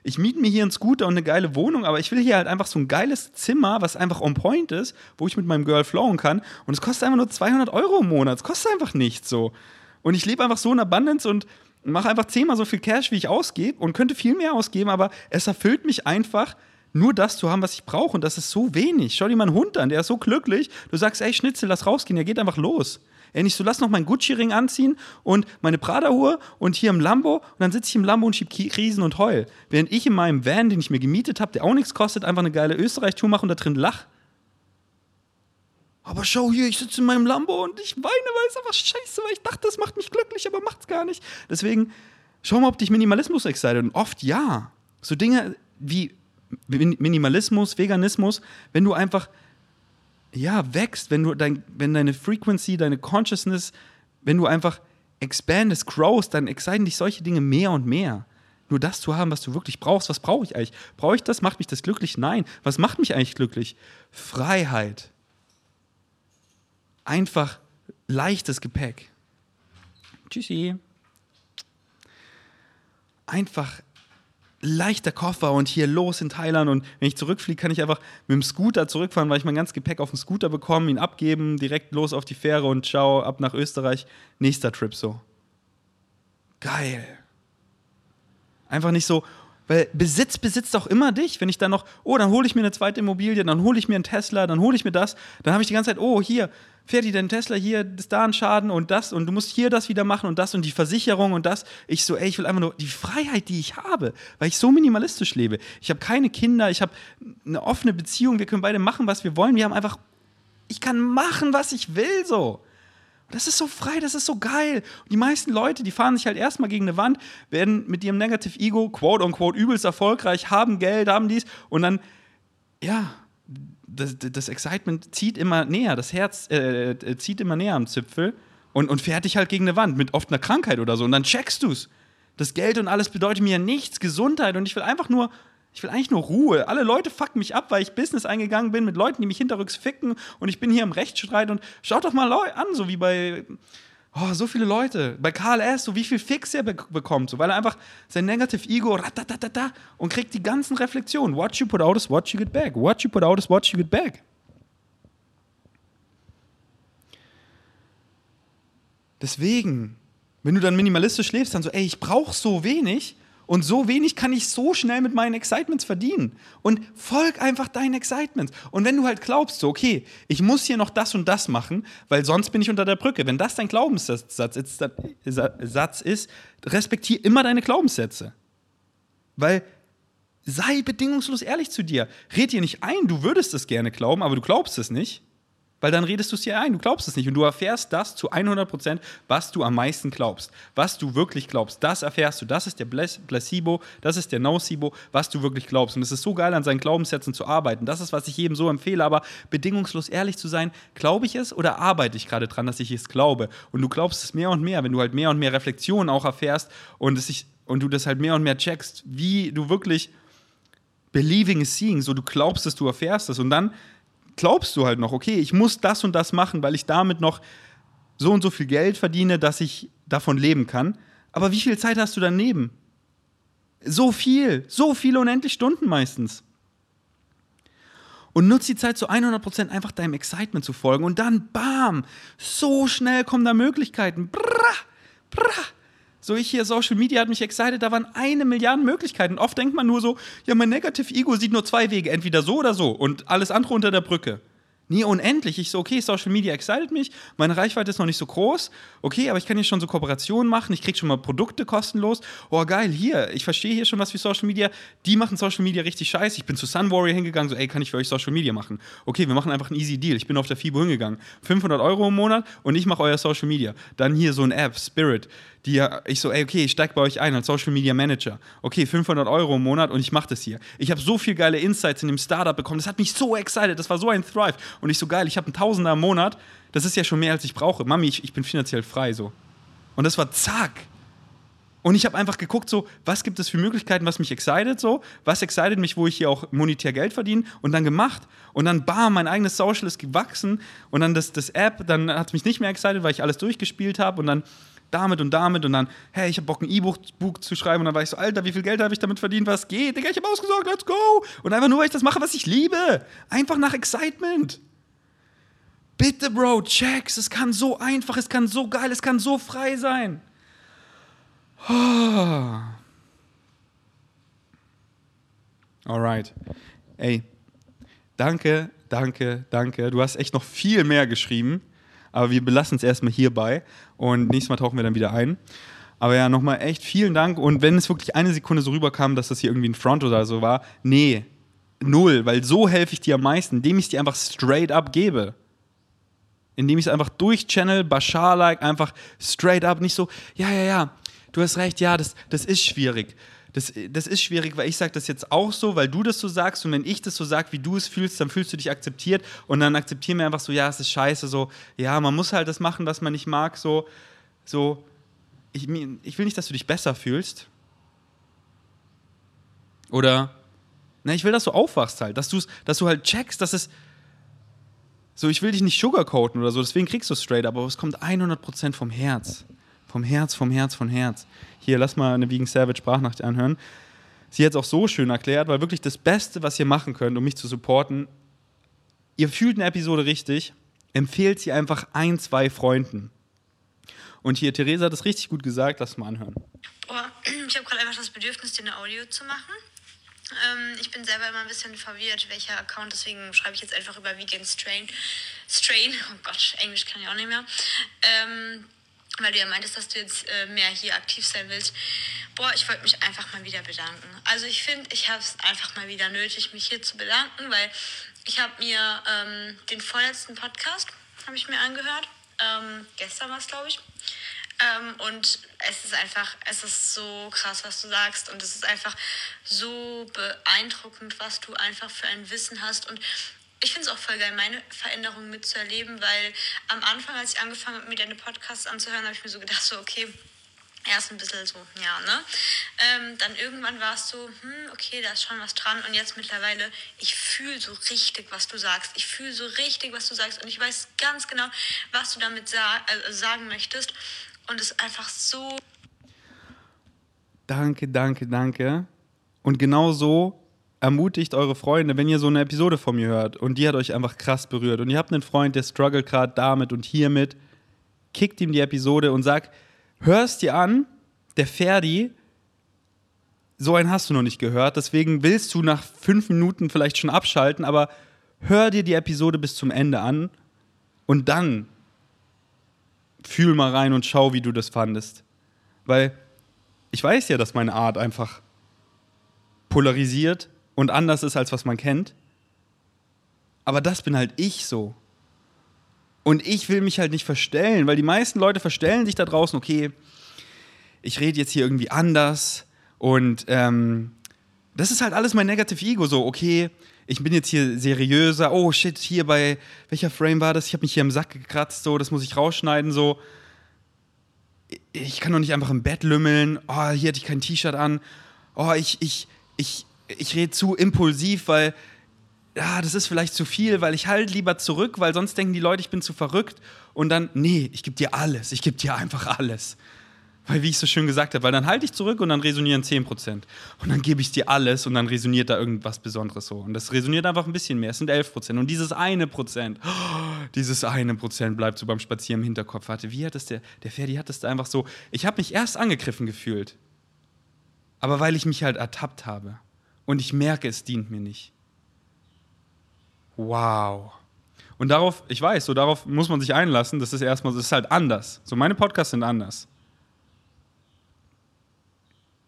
Ich miete mir hier einen Scooter und eine geile Wohnung, aber ich will hier halt einfach so ein geiles Zimmer, was einfach on point ist, wo ich mit meinem Girl flowen kann. Und es kostet einfach nur 200 Euro im Monat. Es kostet einfach nichts so. Und ich lebe einfach so in Abundance und mache einfach zehnmal so viel Cash, wie ich ausgebe und könnte viel mehr ausgeben, aber es erfüllt mich einfach, nur das zu haben, was ich brauche. Und das ist so wenig. Schau dir mal einen Hund an, der ist so glücklich. Du sagst, ey, Schnitzel, lass rausgehen. Der geht einfach los. Ey, nicht so, lass noch meinen Gucci-Ring anziehen und meine Prada-Uhr und hier im Lambo. Und dann sitze ich im Lambo und schieb Krisen und heul. Während ich in meinem Van, den ich mir gemietet habe, der auch nichts kostet, einfach eine geile Österreich-Tour mache und da drin lach. Aber schau hier, ich sitze in meinem Lambo und ich weine, weil es einfach scheiße, weil ich dachte, das macht mich glücklich, aber macht's gar nicht. Deswegen, schau mal, ob dich Minimalismus excited. Und oft ja. So Dinge wie Minimalismus, Veganismus, wenn du einfach ja, wächst, wenn du dein, wenn deine Frequency, deine Consciousness, wenn du einfach expandest, growst, dann exciten dich solche Dinge mehr und mehr. Nur das zu haben, was du wirklich brauchst. Was brauche ich eigentlich? Brauche ich das? Macht mich das glücklich? Nein. Was macht mich eigentlich glücklich? Freiheit. Einfach leichtes Gepäck. Tschüssi. Einfach leichter Koffer und hier los in Thailand und wenn ich zurückfliege, kann ich einfach mit dem Scooter zurückfahren, weil ich mein ganzes Gepäck auf den Scooter bekomme, ihn abgeben, direkt los auf die Fähre und ciao, ab nach Österreich, nächster Trip so. Geil. Einfach nicht so, weil Besitz besitzt auch immer dich. Wenn ich dann noch, oh, dann hole ich mir eine zweite Immobilie, dann hole ich mir einen Tesla, dann hole ich mir das, dann habe ich die ganze Zeit, oh, hier, fährt dir dein Tesla, hier ist da ein Schaden und das und du musst hier das wieder machen und das und die Versicherung und das. Ich so, ey, ich will einfach nur die Freiheit, die ich habe, weil ich so minimalistisch lebe. Ich habe keine Kinder, ich habe eine offene Beziehung, wir können beide machen, was wir wollen. Wir haben einfach, ich kann machen, was ich will, so. Das ist so frei, das ist so geil. Die meisten Leute, die fahren sich halt erstmal gegen eine Wand, werden mit ihrem Negative Ego, quote unquote, übelst erfolgreich, haben Geld, haben dies und dann, ja, das, das Excitement zieht immer näher, das Herz äh, äh, zieht immer näher am Zipfel und, und fährt dich halt gegen eine Wand mit oft einer Krankheit oder so. Und dann checkst du's. Das Geld und alles bedeutet mir nichts, Gesundheit und ich will einfach nur ich will eigentlich nur Ruhe. Alle Leute fucken mich ab, weil ich Business eingegangen bin mit Leuten, die mich hinterrücks ficken und ich bin hier im Rechtsstreit und schaut doch mal an, so wie bei oh, so viele Leute. Bei KLS, so wie viel Fix er be bekommt, so, weil er einfach sein Negative Ego ratatatata und kriegt die ganzen Reflexionen. What you put out is what you get back. What you put out is what you get back. Deswegen, wenn du dann minimalistisch lebst, dann so, ey, ich brauche so wenig, und so wenig kann ich so schnell mit meinen Excitements verdienen. Und folg einfach deinen Excitements. Und wenn du halt glaubst, so, okay, ich muss hier noch das und das machen, weil sonst bin ich unter der Brücke. Wenn das dein Glaubenssatz ist, respektiere immer deine Glaubenssätze. Weil sei bedingungslos ehrlich zu dir. Red dir nicht ein, du würdest es gerne glauben, aber du glaubst es nicht weil dann redest du es dir ein, du glaubst es nicht. Und du erfährst das zu 100 Prozent, was du am meisten glaubst, was du wirklich glaubst, das erfährst du, das ist der Placebo, das ist der Nocebo, was du wirklich glaubst. Und es ist so geil, an seinen Glaubenssätzen zu arbeiten, das ist, was ich jedem so empfehle, aber bedingungslos ehrlich zu sein, glaube ich es oder arbeite ich gerade dran, dass ich es glaube? Und du glaubst es mehr und mehr, wenn du halt mehr und mehr Reflexionen auch erfährst und, es sich, und du das halt mehr und mehr checkst, wie du wirklich Believing is seeing, so du glaubst es, du erfährst es. Und dann glaubst du halt noch, okay, ich muss das und das machen, weil ich damit noch so und so viel Geld verdiene, dass ich davon leben kann. Aber wie viel Zeit hast du daneben? So viel, so viele unendlich Stunden meistens. Und nutze die Zeit zu 100% einfach deinem Excitement zu folgen und dann, bam, so schnell kommen da Möglichkeiten. Brrr, brrr. So ich hier, Social Media hat mich excited, da waren eine Milliarde Möglichkeiten. Oft denkt man nur so, ja, mein Negative Ego sieht nur zwei Wege, entweder so oder so und alles andere unter der Brücke. Nie unendlich. Ich so, okay, Social Media excited mich, meine Reichweite ist noch nicht so groß, okay, aber ich kann hier schon so Kooperationen machen, ich kriege schon mal Produkte kostenlos. Oh, geil, hier, ich verstehe hier schon was wie Social Media. Die machen Social Media richtig scheiße. Ich bin zu Sun Warrior hingegangen, so, ey, kann ich für euch Social Media machen? Okay, wir machen einfach einen easy Deal. Ich bin auf der FIBO hingegangen. 500 Euro im Monat und ich mache euer Social Media. Dann hier so ein App, Spirit die ich so, ey, okay, ich steige bei euch ein als Social Media Manager. Okay, 500 Euro im Monat und ich mache das hier. Ich habe so viel geile Insights in dem Startup bekommen. Das hat mich so excited. Das war so ein Thrive. Und ich so geil, ich habe einen Tausender im Monat. Das ist ja schon mehr, als ich brauche. Mami, ich, ich bin finanziell frei so. Und das war zack. Und ich habe einfach geguckt, so, was gibt es für Möglichkeiten, was mich excited, so, was excited mich, wo ich hier auch monetär Geld verdiene und dann gemacht. Und dann, bam, mein eigenes Social ist gewachsen und dann das, das App, dann hat es mich nicht mehr excited, weil ich alles durchgespielt habe und dann damit und damit und dann, hey, ich habe Bock, ein E-Book zu schreiben und dann war ich so, Alter, wie viel Geld habe ich damit verdient, was geht? Digga, ich habe ausgesorgt, let's go! Und einfach nur, weil ich das mache, was ich liebe. Einfach nach Excitement. Bitte, Bro, checks. Es kann so einfach, es kann so geil, es kann so frei sein. Oh. Alright. Ey, danke, danke, danke. Du hast echt noch viel mehr geschrieben. Aber wir belassen es erstmal hierbei und nächstes Mal tauchen wir dann wieder ein. Aber ja, nochmal echt vielen Dank. Und wenn es wirklich eine Sekunde so rüberkam, dass das hier irgendwie ein Front oder so war, nee, null, weil so helfe ich dir am meisten, indem ich es dir einfach straight up gebe. Indem ich es einfach durch Channel, Bashar-like, einfach straight up, nicht so, ja, ja, ja, du hast recht, ja, das, das ist schwierig das, das ist schwierig, weil ich sage das jetzt auch so, weil du das so sagst und wenn ich das so sage, wie du es fühlst, dann fühlst du dich akzeptiert und dann akzeptieren wir einfach so, ja, es ist scheiße, so, ja, man muss halt das machen, was man nicht mag, so, so, ich, ich will nicht, dass du dich besser fühlst. Oder, na, ich will, dass du aufwachst halt, dass, dass du halt checkst, dass es, so, ich will dich nicht sugarcoaten oder so, deswegen kriegst du es straight, aber es kommt 100% vom Herz. Vom Herz, vom Herz, vom Herz. Hier, lass mal eine Vegan Savage Sprachnachricht anhören. sie hat es auch so schön erklärt, weil wirklich das Beste, was ihr machen könnt, um mich zu supporten, ihr fühlt eine Episode richtig, empfehlt sie einfach ein, zwei Freunden. Und hier, Theresa hat es richtig gut gesagt, lass mal anhören. Oh, ich habe gerade einfach das Bedürfnis, dir eine Audio zu machen. Ähm, ich bin selber immer ein bisschen verwirrt, welcher Account, deswegen schreibe ich jetzt einfach über Vegan Strain. Strain, oh Gott, Englisch kann ich auch nicht mehr. Ähm, weil du ja meintest, dass du jetzt äh, mehr hier aktiv sein willst. Boah, ich wollte mich einfach mal wieder bedanken. Also ich finde, ich habe es einfach mal wieder nötig, mich hier zu bedanken, weil ich habe mir ähm, den vorletzten Podcast, habe ich mir angehört. Ähm, gestern war es, glaube ich. Ähm, und es ist einfach, es ist so krass, was du sagst. Und es ist einfach so beeindruckend, was du einfach für ein Wissen hast. Und ich finde es auch voll geil, meine Veränderungen mitzuerleben, weil am Anfang, als ich angefangen habe, mir deine Podcasts anzuhören, habe ich mir so gedacht, so, okay, erst ein bisschen so, ja, ne? Ähm, dann irgendwann war es so, hm, okay, da ist schon was dran. Und jetzt mittlerweile, ich fühle so richtig, was du sagst. Ich fühle so richtig, was du sagst. Und ich weiß ganz genau, was du damit sa äh, sagen möchtest. Und es ist einfach so. Danke, danke, danke. Und genau so ermutigt eure Freunde, wenn ihr so eine Episode von mir hört und die hat euch einfach krass berührt und ihr habt einen Freund, der struggelt gerade damit und hiermit, kickt ihm die Episode und sagt, hörst dir an, der Ferdi, so einen hast du noch nicht gehört, deswegen willst du nach fünf Minuten vielleicht schon abschalten, aber hör dir die Episode bis zum Ende an und dann fühl mal rein und schau, wie du das fandest. Weil ich weiß ja, dass meine Art einfach polarisiert und anders ist, als was man kennt. Aber das bin halt ich so. Und ich will mich halt nicht verstellen, weil die meisten Leute verstellen sich da draußen, okay, ich rede jetzt hier irgendwie anders und ähm, das ist halt alles mein Negative Ego, so, okay, ich bin jetzt hier seriöser, oh shit, hier bei, welcher Frame war das? Ich habe mich hier im Sack gekratzt, so, das muss ich rausschneiden, so. Ich kann doch nicht einfach im Bett lümmeln, oh, hier hatte ich kein T-Shirt an, oh, ich, ich, ich, ich rede zu impulsiv, weil, ja, das ist vielleicht zu viel, weil ich halt lieber zurück, weil sonst denken die Leute, ich bin zu verrückt und dann, nee, ich gebe dir alles, ich gebe dir einfach alles. Weil, wie ich so schön gesagt habe, weil dann halte ich zurück und dann resonieren 10%. Und dann gebe ich dir alles und dann resoniert da irgendwas Besonderes so. Und das resoniert einfach ein bisschen mehr. Es sind 11%. Und dieses eine Prozent, oh, dieses eine Prozent bleibt so beim Spazieren im Hinterkopf. Warte, wie hat das der, der Ferdi hat das da einfach so, ich habe mich erst angegriffen gefühlt. Aber weil ich mich halt ertappt habe. Und ich merke, es dient mir nicht. Wow. Und darauf, ich weiß, so darauf muss man sich einlassen. Das ist erstmal, das ist halt anders. So meine Podcasts sind anders.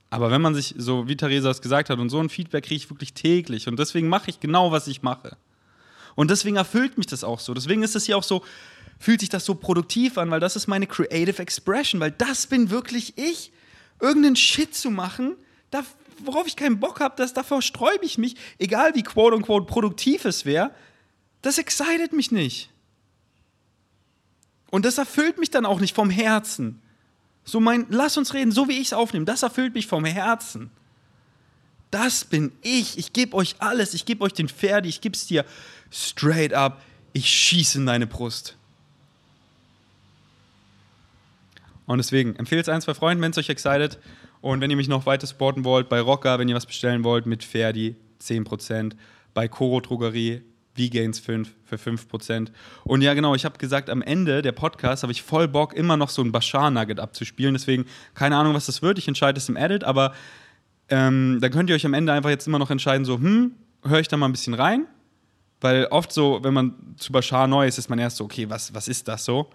Aber wenn man sich, so wie Theresa es gesagt hat, und so ein Feedback kriege ich wirklich täglich. Und deswegen mache ich genau, was ich mache. Und deswegen erfüllt mich das auch so. Deswegen ist es hier auch so, fühlt sich das so produktiv an, weil das ist meine Creative Expression, weil das bin wirklich ich. Irgendeinen Shit zu machen, da, worauf ich keinen Bock habe, davor sträube ich mich, egal wie quote unquote produktiv es wäre, das excited mich nicht. Und das erfüllt mich dann auch nicht vom Herzen. So mein, lass uns reden, so wie ich es aufnehme, das erfüllt mich vom Herzen. Das bin ich. Ich gebe euch alles. Ich gebe euch den Pferd. Ich gebe es dir straight up. Ich schieße in deine Brust. Und deswegen, empfehlt es ein, zwei Freunden, wenn es euch excited. Und wenn ihr mich noch weiter supporten wollt, bei Rocker, wenn ihr was bestellen wollt, mit Ferdi 10%. Bei Koro Drogerie V-Gains 5 für 5%. Und ja, genau, ich habe gesagt, am Ende der Podcast habe ich voll Bock, immer noch so ein Bashar-Nugget abzuspielen. Deswegen, keine Ahnung, was das wird. Ich entscheide es im Edit, aber ähm, dann könnt ihr euch am Ende einfach jetzt immer noch entscheiden, so, hm, höre ich da mal ein bisschen rein? Weil oft so, wenn man zu Bashar neu ist, ist man erst so, okay, was, was ist das so?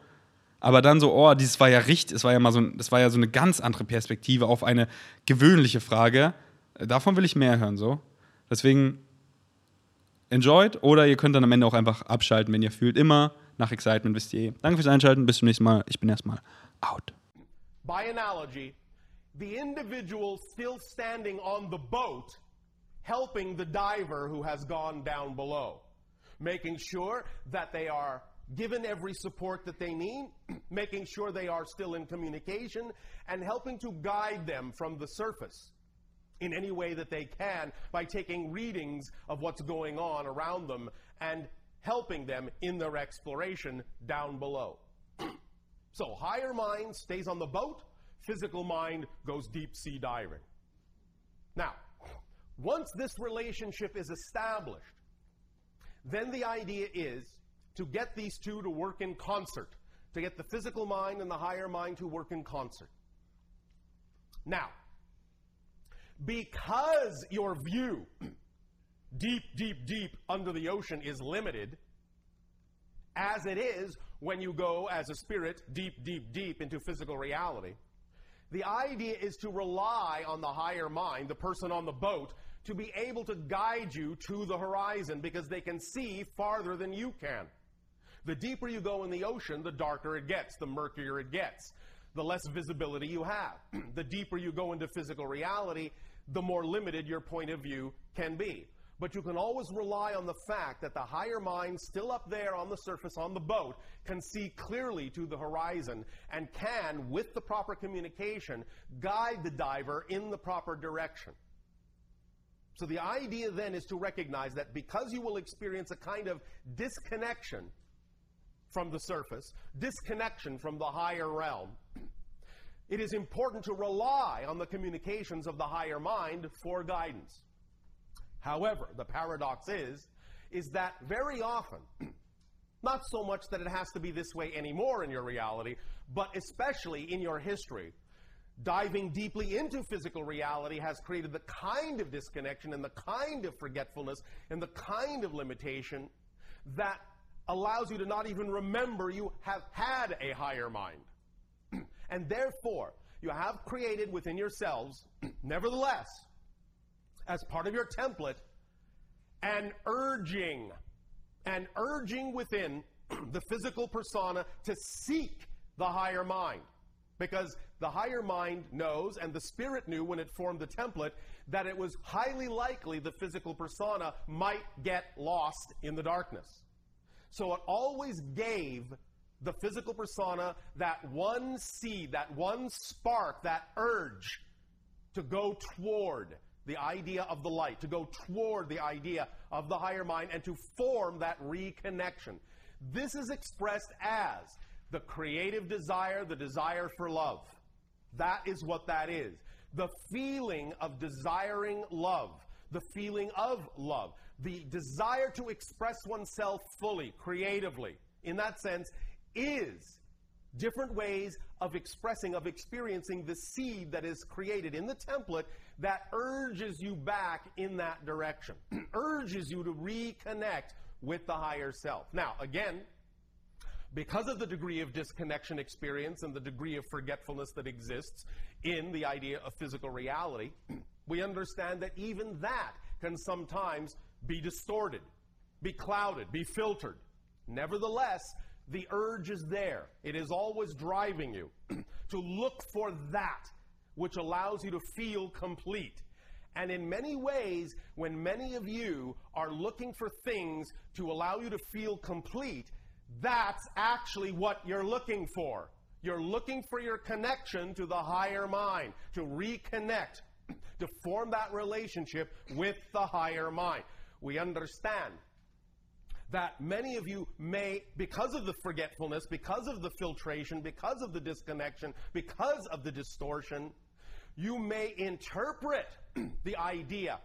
Aber dann so, oh, dieses war ja richtig, es war ja mal so, das war ja so eine ganz andere Perspektive auf eine gewöhnliche Frage. Davon will ich mehr hören, so. Deswegen enjoyed oder ihr könnt dann am Ende auch einfach abschalten, wenn ihr fühlt. Immer nach Excitement wisst ihr eh. Danke fürs Einschalten, bis zum nächsten Mal. Ich bin erstmal out. By analogy, the individual still standing on the boat helping the diver who has gone down below, making sure that they are given every support that they need, making sure they are still in communication, and helping to guide them from the surface. in any way that they can by taking readings of what's going on around them and helping them in their exploration down below. so, higher mind stays on the boat, physical mind goes deep sea diving. Now, Once this relationship is established, then the idea is to get these two to work in concert, to get the physical mind and the higher mind to work in concert. Now, because your view deep, deep, deep under the ocean is limited, as it is when you go as a spirit deep, deep, deep into physical reality. The idea is to rely on the higher mind, the person on the boat, to be able to guide you to the horizon because they can see farther than you can. The deeper you go in the ocean, the darker it gets, the murkier it gets, the less visibility you have. the deeper you go into physical reality, the more limited your point of view can be. But you can always rely on the fact that the higher mind, still up there on the surface on the boat, can see clearly to the horizon and can, with the proper communication, guide the diver in the proper direction. So the idea then is to recognize that because you will experience a kind of disconnection from the surface, disconnection from the higher realm, it is important to rely on the communications of the higher mind for guidance. However, the paradox is, is that very often, not so much that it has to be this way anymore in your reality, but especially in your history, diving deeply into physical reality has created the kind of disconnection and the kind of forgetfulness and the kind of limitation that allows you to not even remember you have had a higher mind. and therefore, you have created within yourselves, nevertheless, as part of your template, an urging, an urging within the physical persona to seek the higher mind. Because the higher mind knows, and the spirit knew when it formed the template, that it was highly likely the physical persona might get lost in the darkness. So it always gave the physical persona that one seed, that one spark, that urge to go toward the idea of the light, to go toward the idea of the higher mind, and to form that reconnection. This is expressed as the creative desire, the desire for love. That is what that is. The feeling of desiring love, the feeling of love, the desire to express oneself fully, creatively, in that sense, is different ways of expressing, of experiencing the seed that is created in the template that urges you back in that direction, urges you to reconnect with the higher self. Now, again, because of the degree of disconnection experience and the degree of forgetfulness that exists in the idea of physical reality, we understand that even that can sometimes be distorted, be clouded, be filtered. Nevertheless, the urge is there. It is always driving you to look for that which allows you to feel complete. And in many ways, when many of you are looking for things to allow you to feel complete, that's actually what you're looking for. You're looking for your connection to the higher mind, to reconnect, to form that relationship with the higher mind. We understand that many of you may, because of the forgetfulness, because of the filtration, because of the disconnection, because of the distortion, you may interpret the idea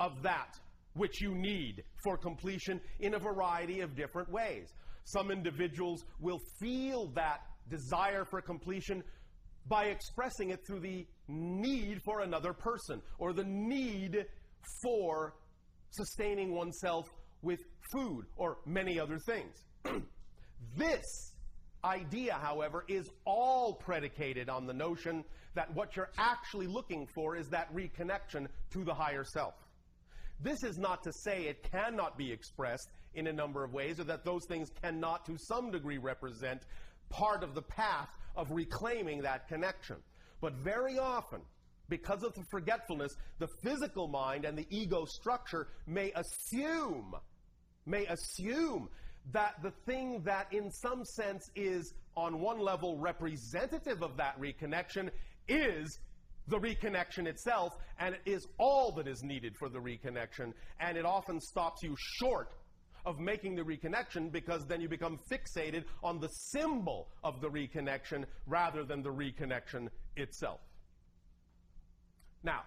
of that which you need for completion in a variety of different ways. Some individuals will feel that desire for completion by expressing it through the need for another person or the need for sustaining oneself with food or many other things. this idea, however, is all predicated on the notion that what you're actually looking for is that reconnection to the higher self. This is not to say it cannot be expressed in a number of ways or that those things cannot to some degree represent part of the path of reclaiming that connection. But very often, because of the forgetfulness, the physical mind and the ego structure may assume, may assume that the thing that in some sense is on one level representative of that reconnection is the reconnection itself, and it is all that is needed for the reconnection, and it often stops you short of making the reconnection because then you become fixated on the symbol of the reconnection rather than the reconnection itself. Now,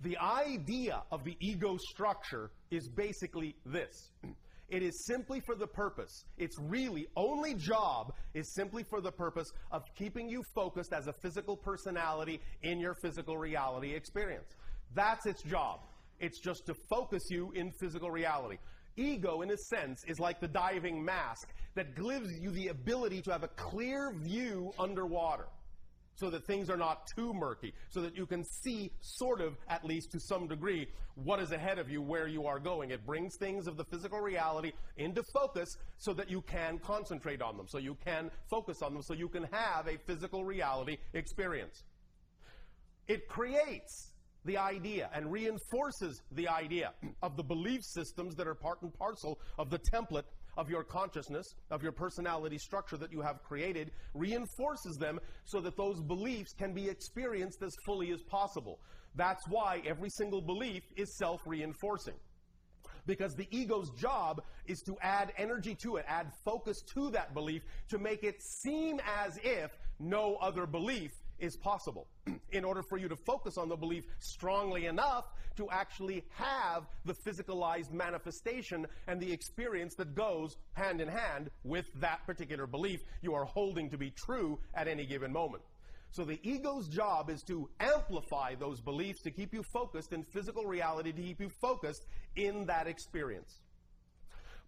The idea of the ego structure is basically this. It is simply for the purpose, its really only job is simply for the purpose of keeping you focused as a physical personality in your physical reality experience. That's its job. It's just to focus you in physical reality. Ego, in a sense, is like the diving mask that gives you the ability to have a clear view underwater so that things are not too murky, so that you can see, sort of, at least to some degree, what is ahead of you, where you are going. It brings things of the physical reality into focus so that you can concentrate on them, so you can focus on them, so you can have a physical reality experience. It creates the idea and reinforces the idea of the belief systems that are part and parcel of the template of your consciousness, of your personality structure that you have created, reinforces them so that those beliefs can be experienced as fully as possible. That's why every single belief is self reinforcing. Because the ego's job is to add energy to it, add focus to that belief to make it seem as if no other belief is possible in order for you to focus on the belief strongly enough to actually have the physicalized manifestation and the experience that goes hand in hand with that particular belief you are holding to be true at any given moment. So the ego's job is to amplify those beliefs to keep you focused in physical reality, to keep you focused in that experience.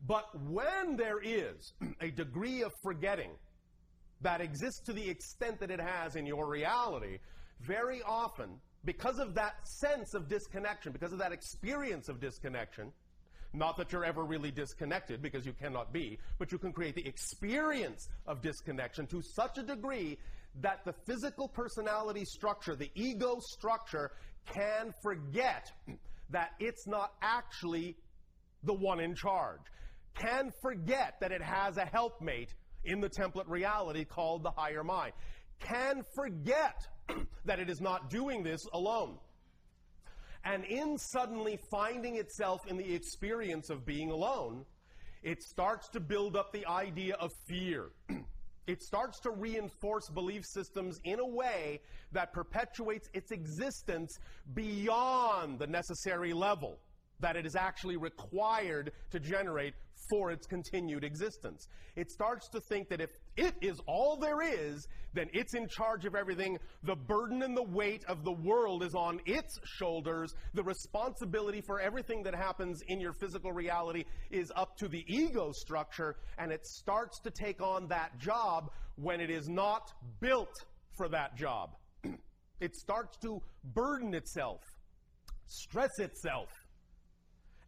But when there is a degree of forgetting that exists to the extent that it has in your reality, very often, because of that sense of disconnection, because of that experience of disconnection, not that you're ever really disconnected because you cannot be, but you can create the experience of disconnection to such a degree that the physical personality structure, the ego structure, can forget that it's not actually the one in charge, can forget that it has a helpmate in the template reality called the higher mind, can forget that it is not doing this alone. And in suddenly finding itself in the experience of being alone, it starts to build up the idea of fear. it starts to reinforce belief systems in a way that perpetuates its existence beyond the necessary level that it is actually required to generate for its continued existence. It starts to think that if it is all there is, then it's in charge of everything. The burden and the weight of the world is on its shoulders. The responsibility for everything that happens in your physical reality is up to the ego structure, and it starts to take on that job when it is not built for that job. it starts to burden itself, stress itself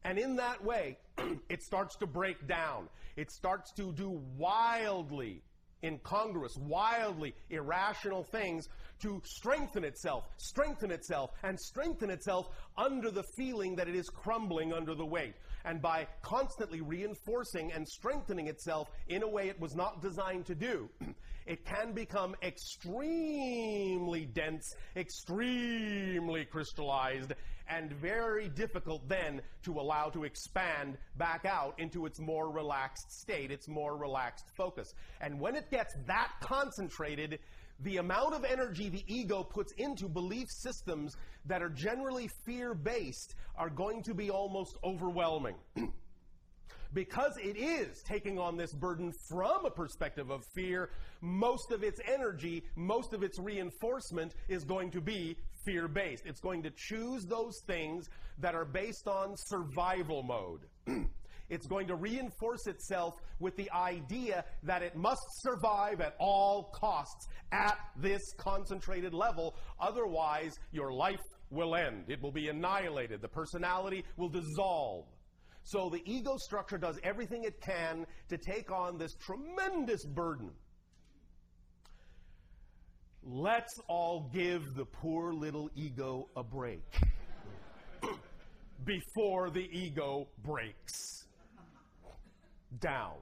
and in that way, it starts to break down. It starts to do wildly incongruous, wildly irrational things to strengthen itself, strengthen itself, and strengthen itself under the feeling that it is crumbling under the weight. And by constantly reinforcing and strengthening itself in a way it was not designed to do, it can become extremely dense, extremely crystallized, and very difficult then to allow to expand back out into its more relaxed state, its more relaxed focus. And when it gets that concentrated, the amount of energy the ego puts into belief systems that are generally fear based are going to be almost overwhelming. because it is taking on this burden from a perspective of fear, most of its energy, most of its reinforcement is going to be fear based. It's going to choose those things that are based on survival mode. it's going to reinforce itself with the idea that it must survive at all costs at this concentrated level. Otherwise, your life will end. It will be annihilated. The personality will dissolve. So the ego structure does everything it can to take on this tremendous burden. Let's all give the poor little ego a break before the ego breaks down.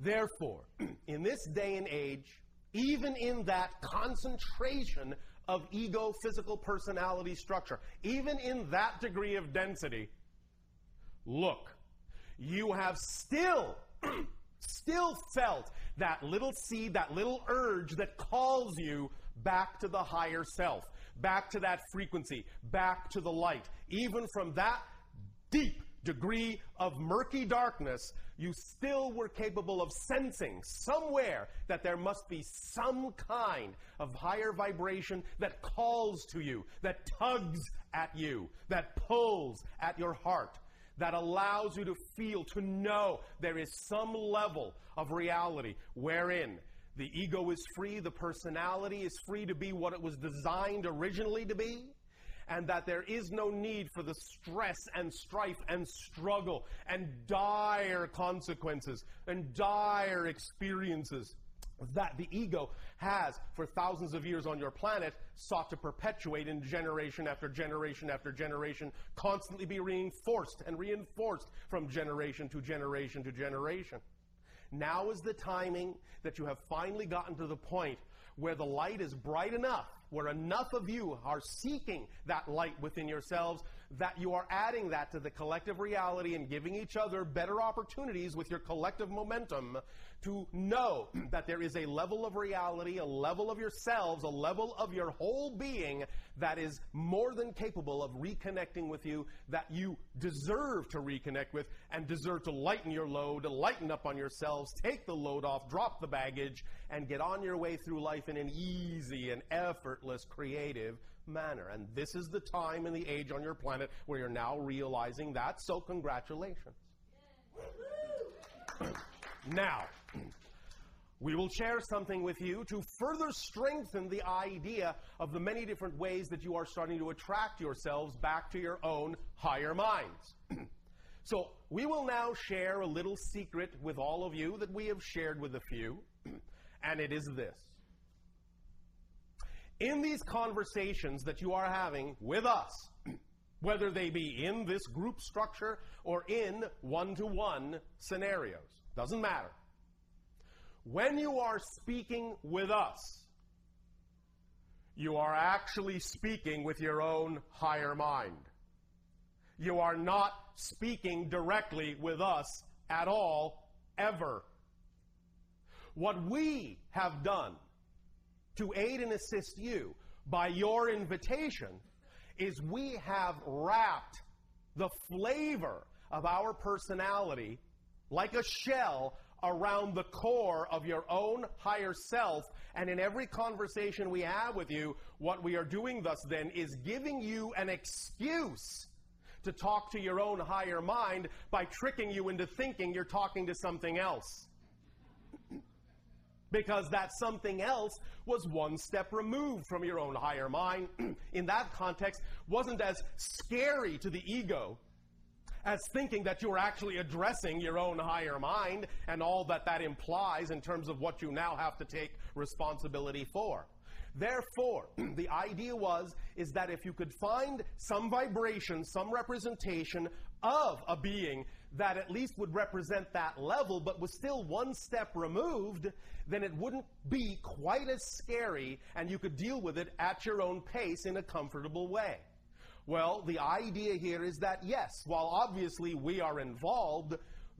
Therefore, in this day and age, even in that concentration of ego physical personality structure, even in that degree of density, look, you have still, still felt that little seed, that little urge that calls you back to the higher self. back to that frequency, back to the light. Even from that deep degree of murky darkness, you still were capable of sensing somewhere that there must be some kind of higher vibration that calls to you, that tugs at you, that pulls at your heart, that allows you to feel, to know there is some level of reality wherein the ego is free, the personality is free to be what it was designed originally to be and that there is no need for the stress and strife and struggle and dire consequences and dire experiences that the ego has for thousands of years on your planet sought to perpetuate in generation after generation after generation, constantly be reinforced and reinforced from generation to generation to generation. Now is the timing that you have finally gotten to the point where the light is bright enough, where enough of you are seeking that light within yourselves, that you are adding that to the collective reality and giving each other better opportunities with your collective momentum to know that there is a level of reality, a level of yourselves, a level of your whole being that is more than capable of reconnecting with you, that you deserve to reconnect with, and deserve to lighten your load, to lighten up on yourselves, take the load off, drop the baggage, and get on your way through life in an easy and effortless, creative manner. And this is the time and the age on your planet where you're now realizing that, so congratulations. now, we will share something with you to further strengthen the idea of the many different ways that you are starting to attract yourselves back to your own higher minds. so, we will now share a little secret with all of you that we have shared with a few, and it is this. In these conversations that you are having with us, whether they be in this group structure or in one to one scenarios, doesn't matter. When you are speaking with us, you are actually speaking with your own higher mind. You are not speaking directly with us at all, ever. What we have done to aid and assist you by your invitation is we have wrapped the flavor of our personality like a shell around the core of your own higher self. And in every conversation we have with you, what we are doing thus then is giving you an excuse to talk to your own higher mind by tricking you into thinking you're talking to something else. because that something else was one step removed from your own higher mind. in that context, wasn't as scary to the ego as thinking that you're actually addressing your own higher mind and all that that implies in terms of what you now have to take responsibility for. Therefore, the idea was is that if you could find some vibration, some representation of a being that at least would represent that level but was still one step removed, then it wouldn't be quite as scary and you could deal with it at your own pace in a comfortable way. Well, the idea here is that yes, while obviously we are involved,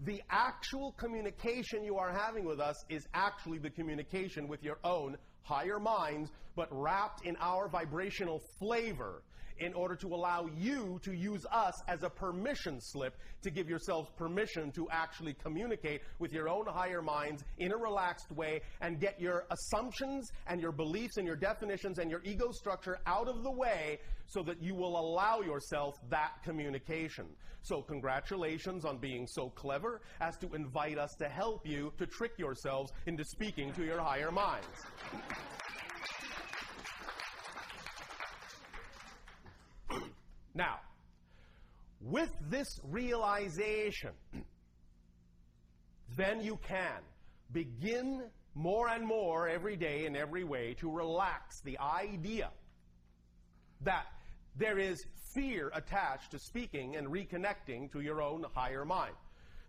the actual communication you are having with us is actually the communication with your own higher minds, but wrapped in our vibrational flavor in order to allow you to use us as a permission slip to give yourselves permission to actually communicate with your own higher minds in a relaxed way and get your assumptions and your beliefs and your definitions and your ego structure out of the way so that you will allow yourself that communication. So, congratulations on being so clever as to invite us to help you to trick yourselves into speaking to your higher minds. Now, with this realization, then you can begin more and more every day in every way to relax the idea that there is fear attached to speaking and reconnecting to your own higher mind.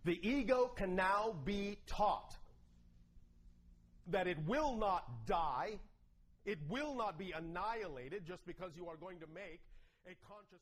The ego can now be taught that it will not die, it will not be annihilated just because you are going to make a conscious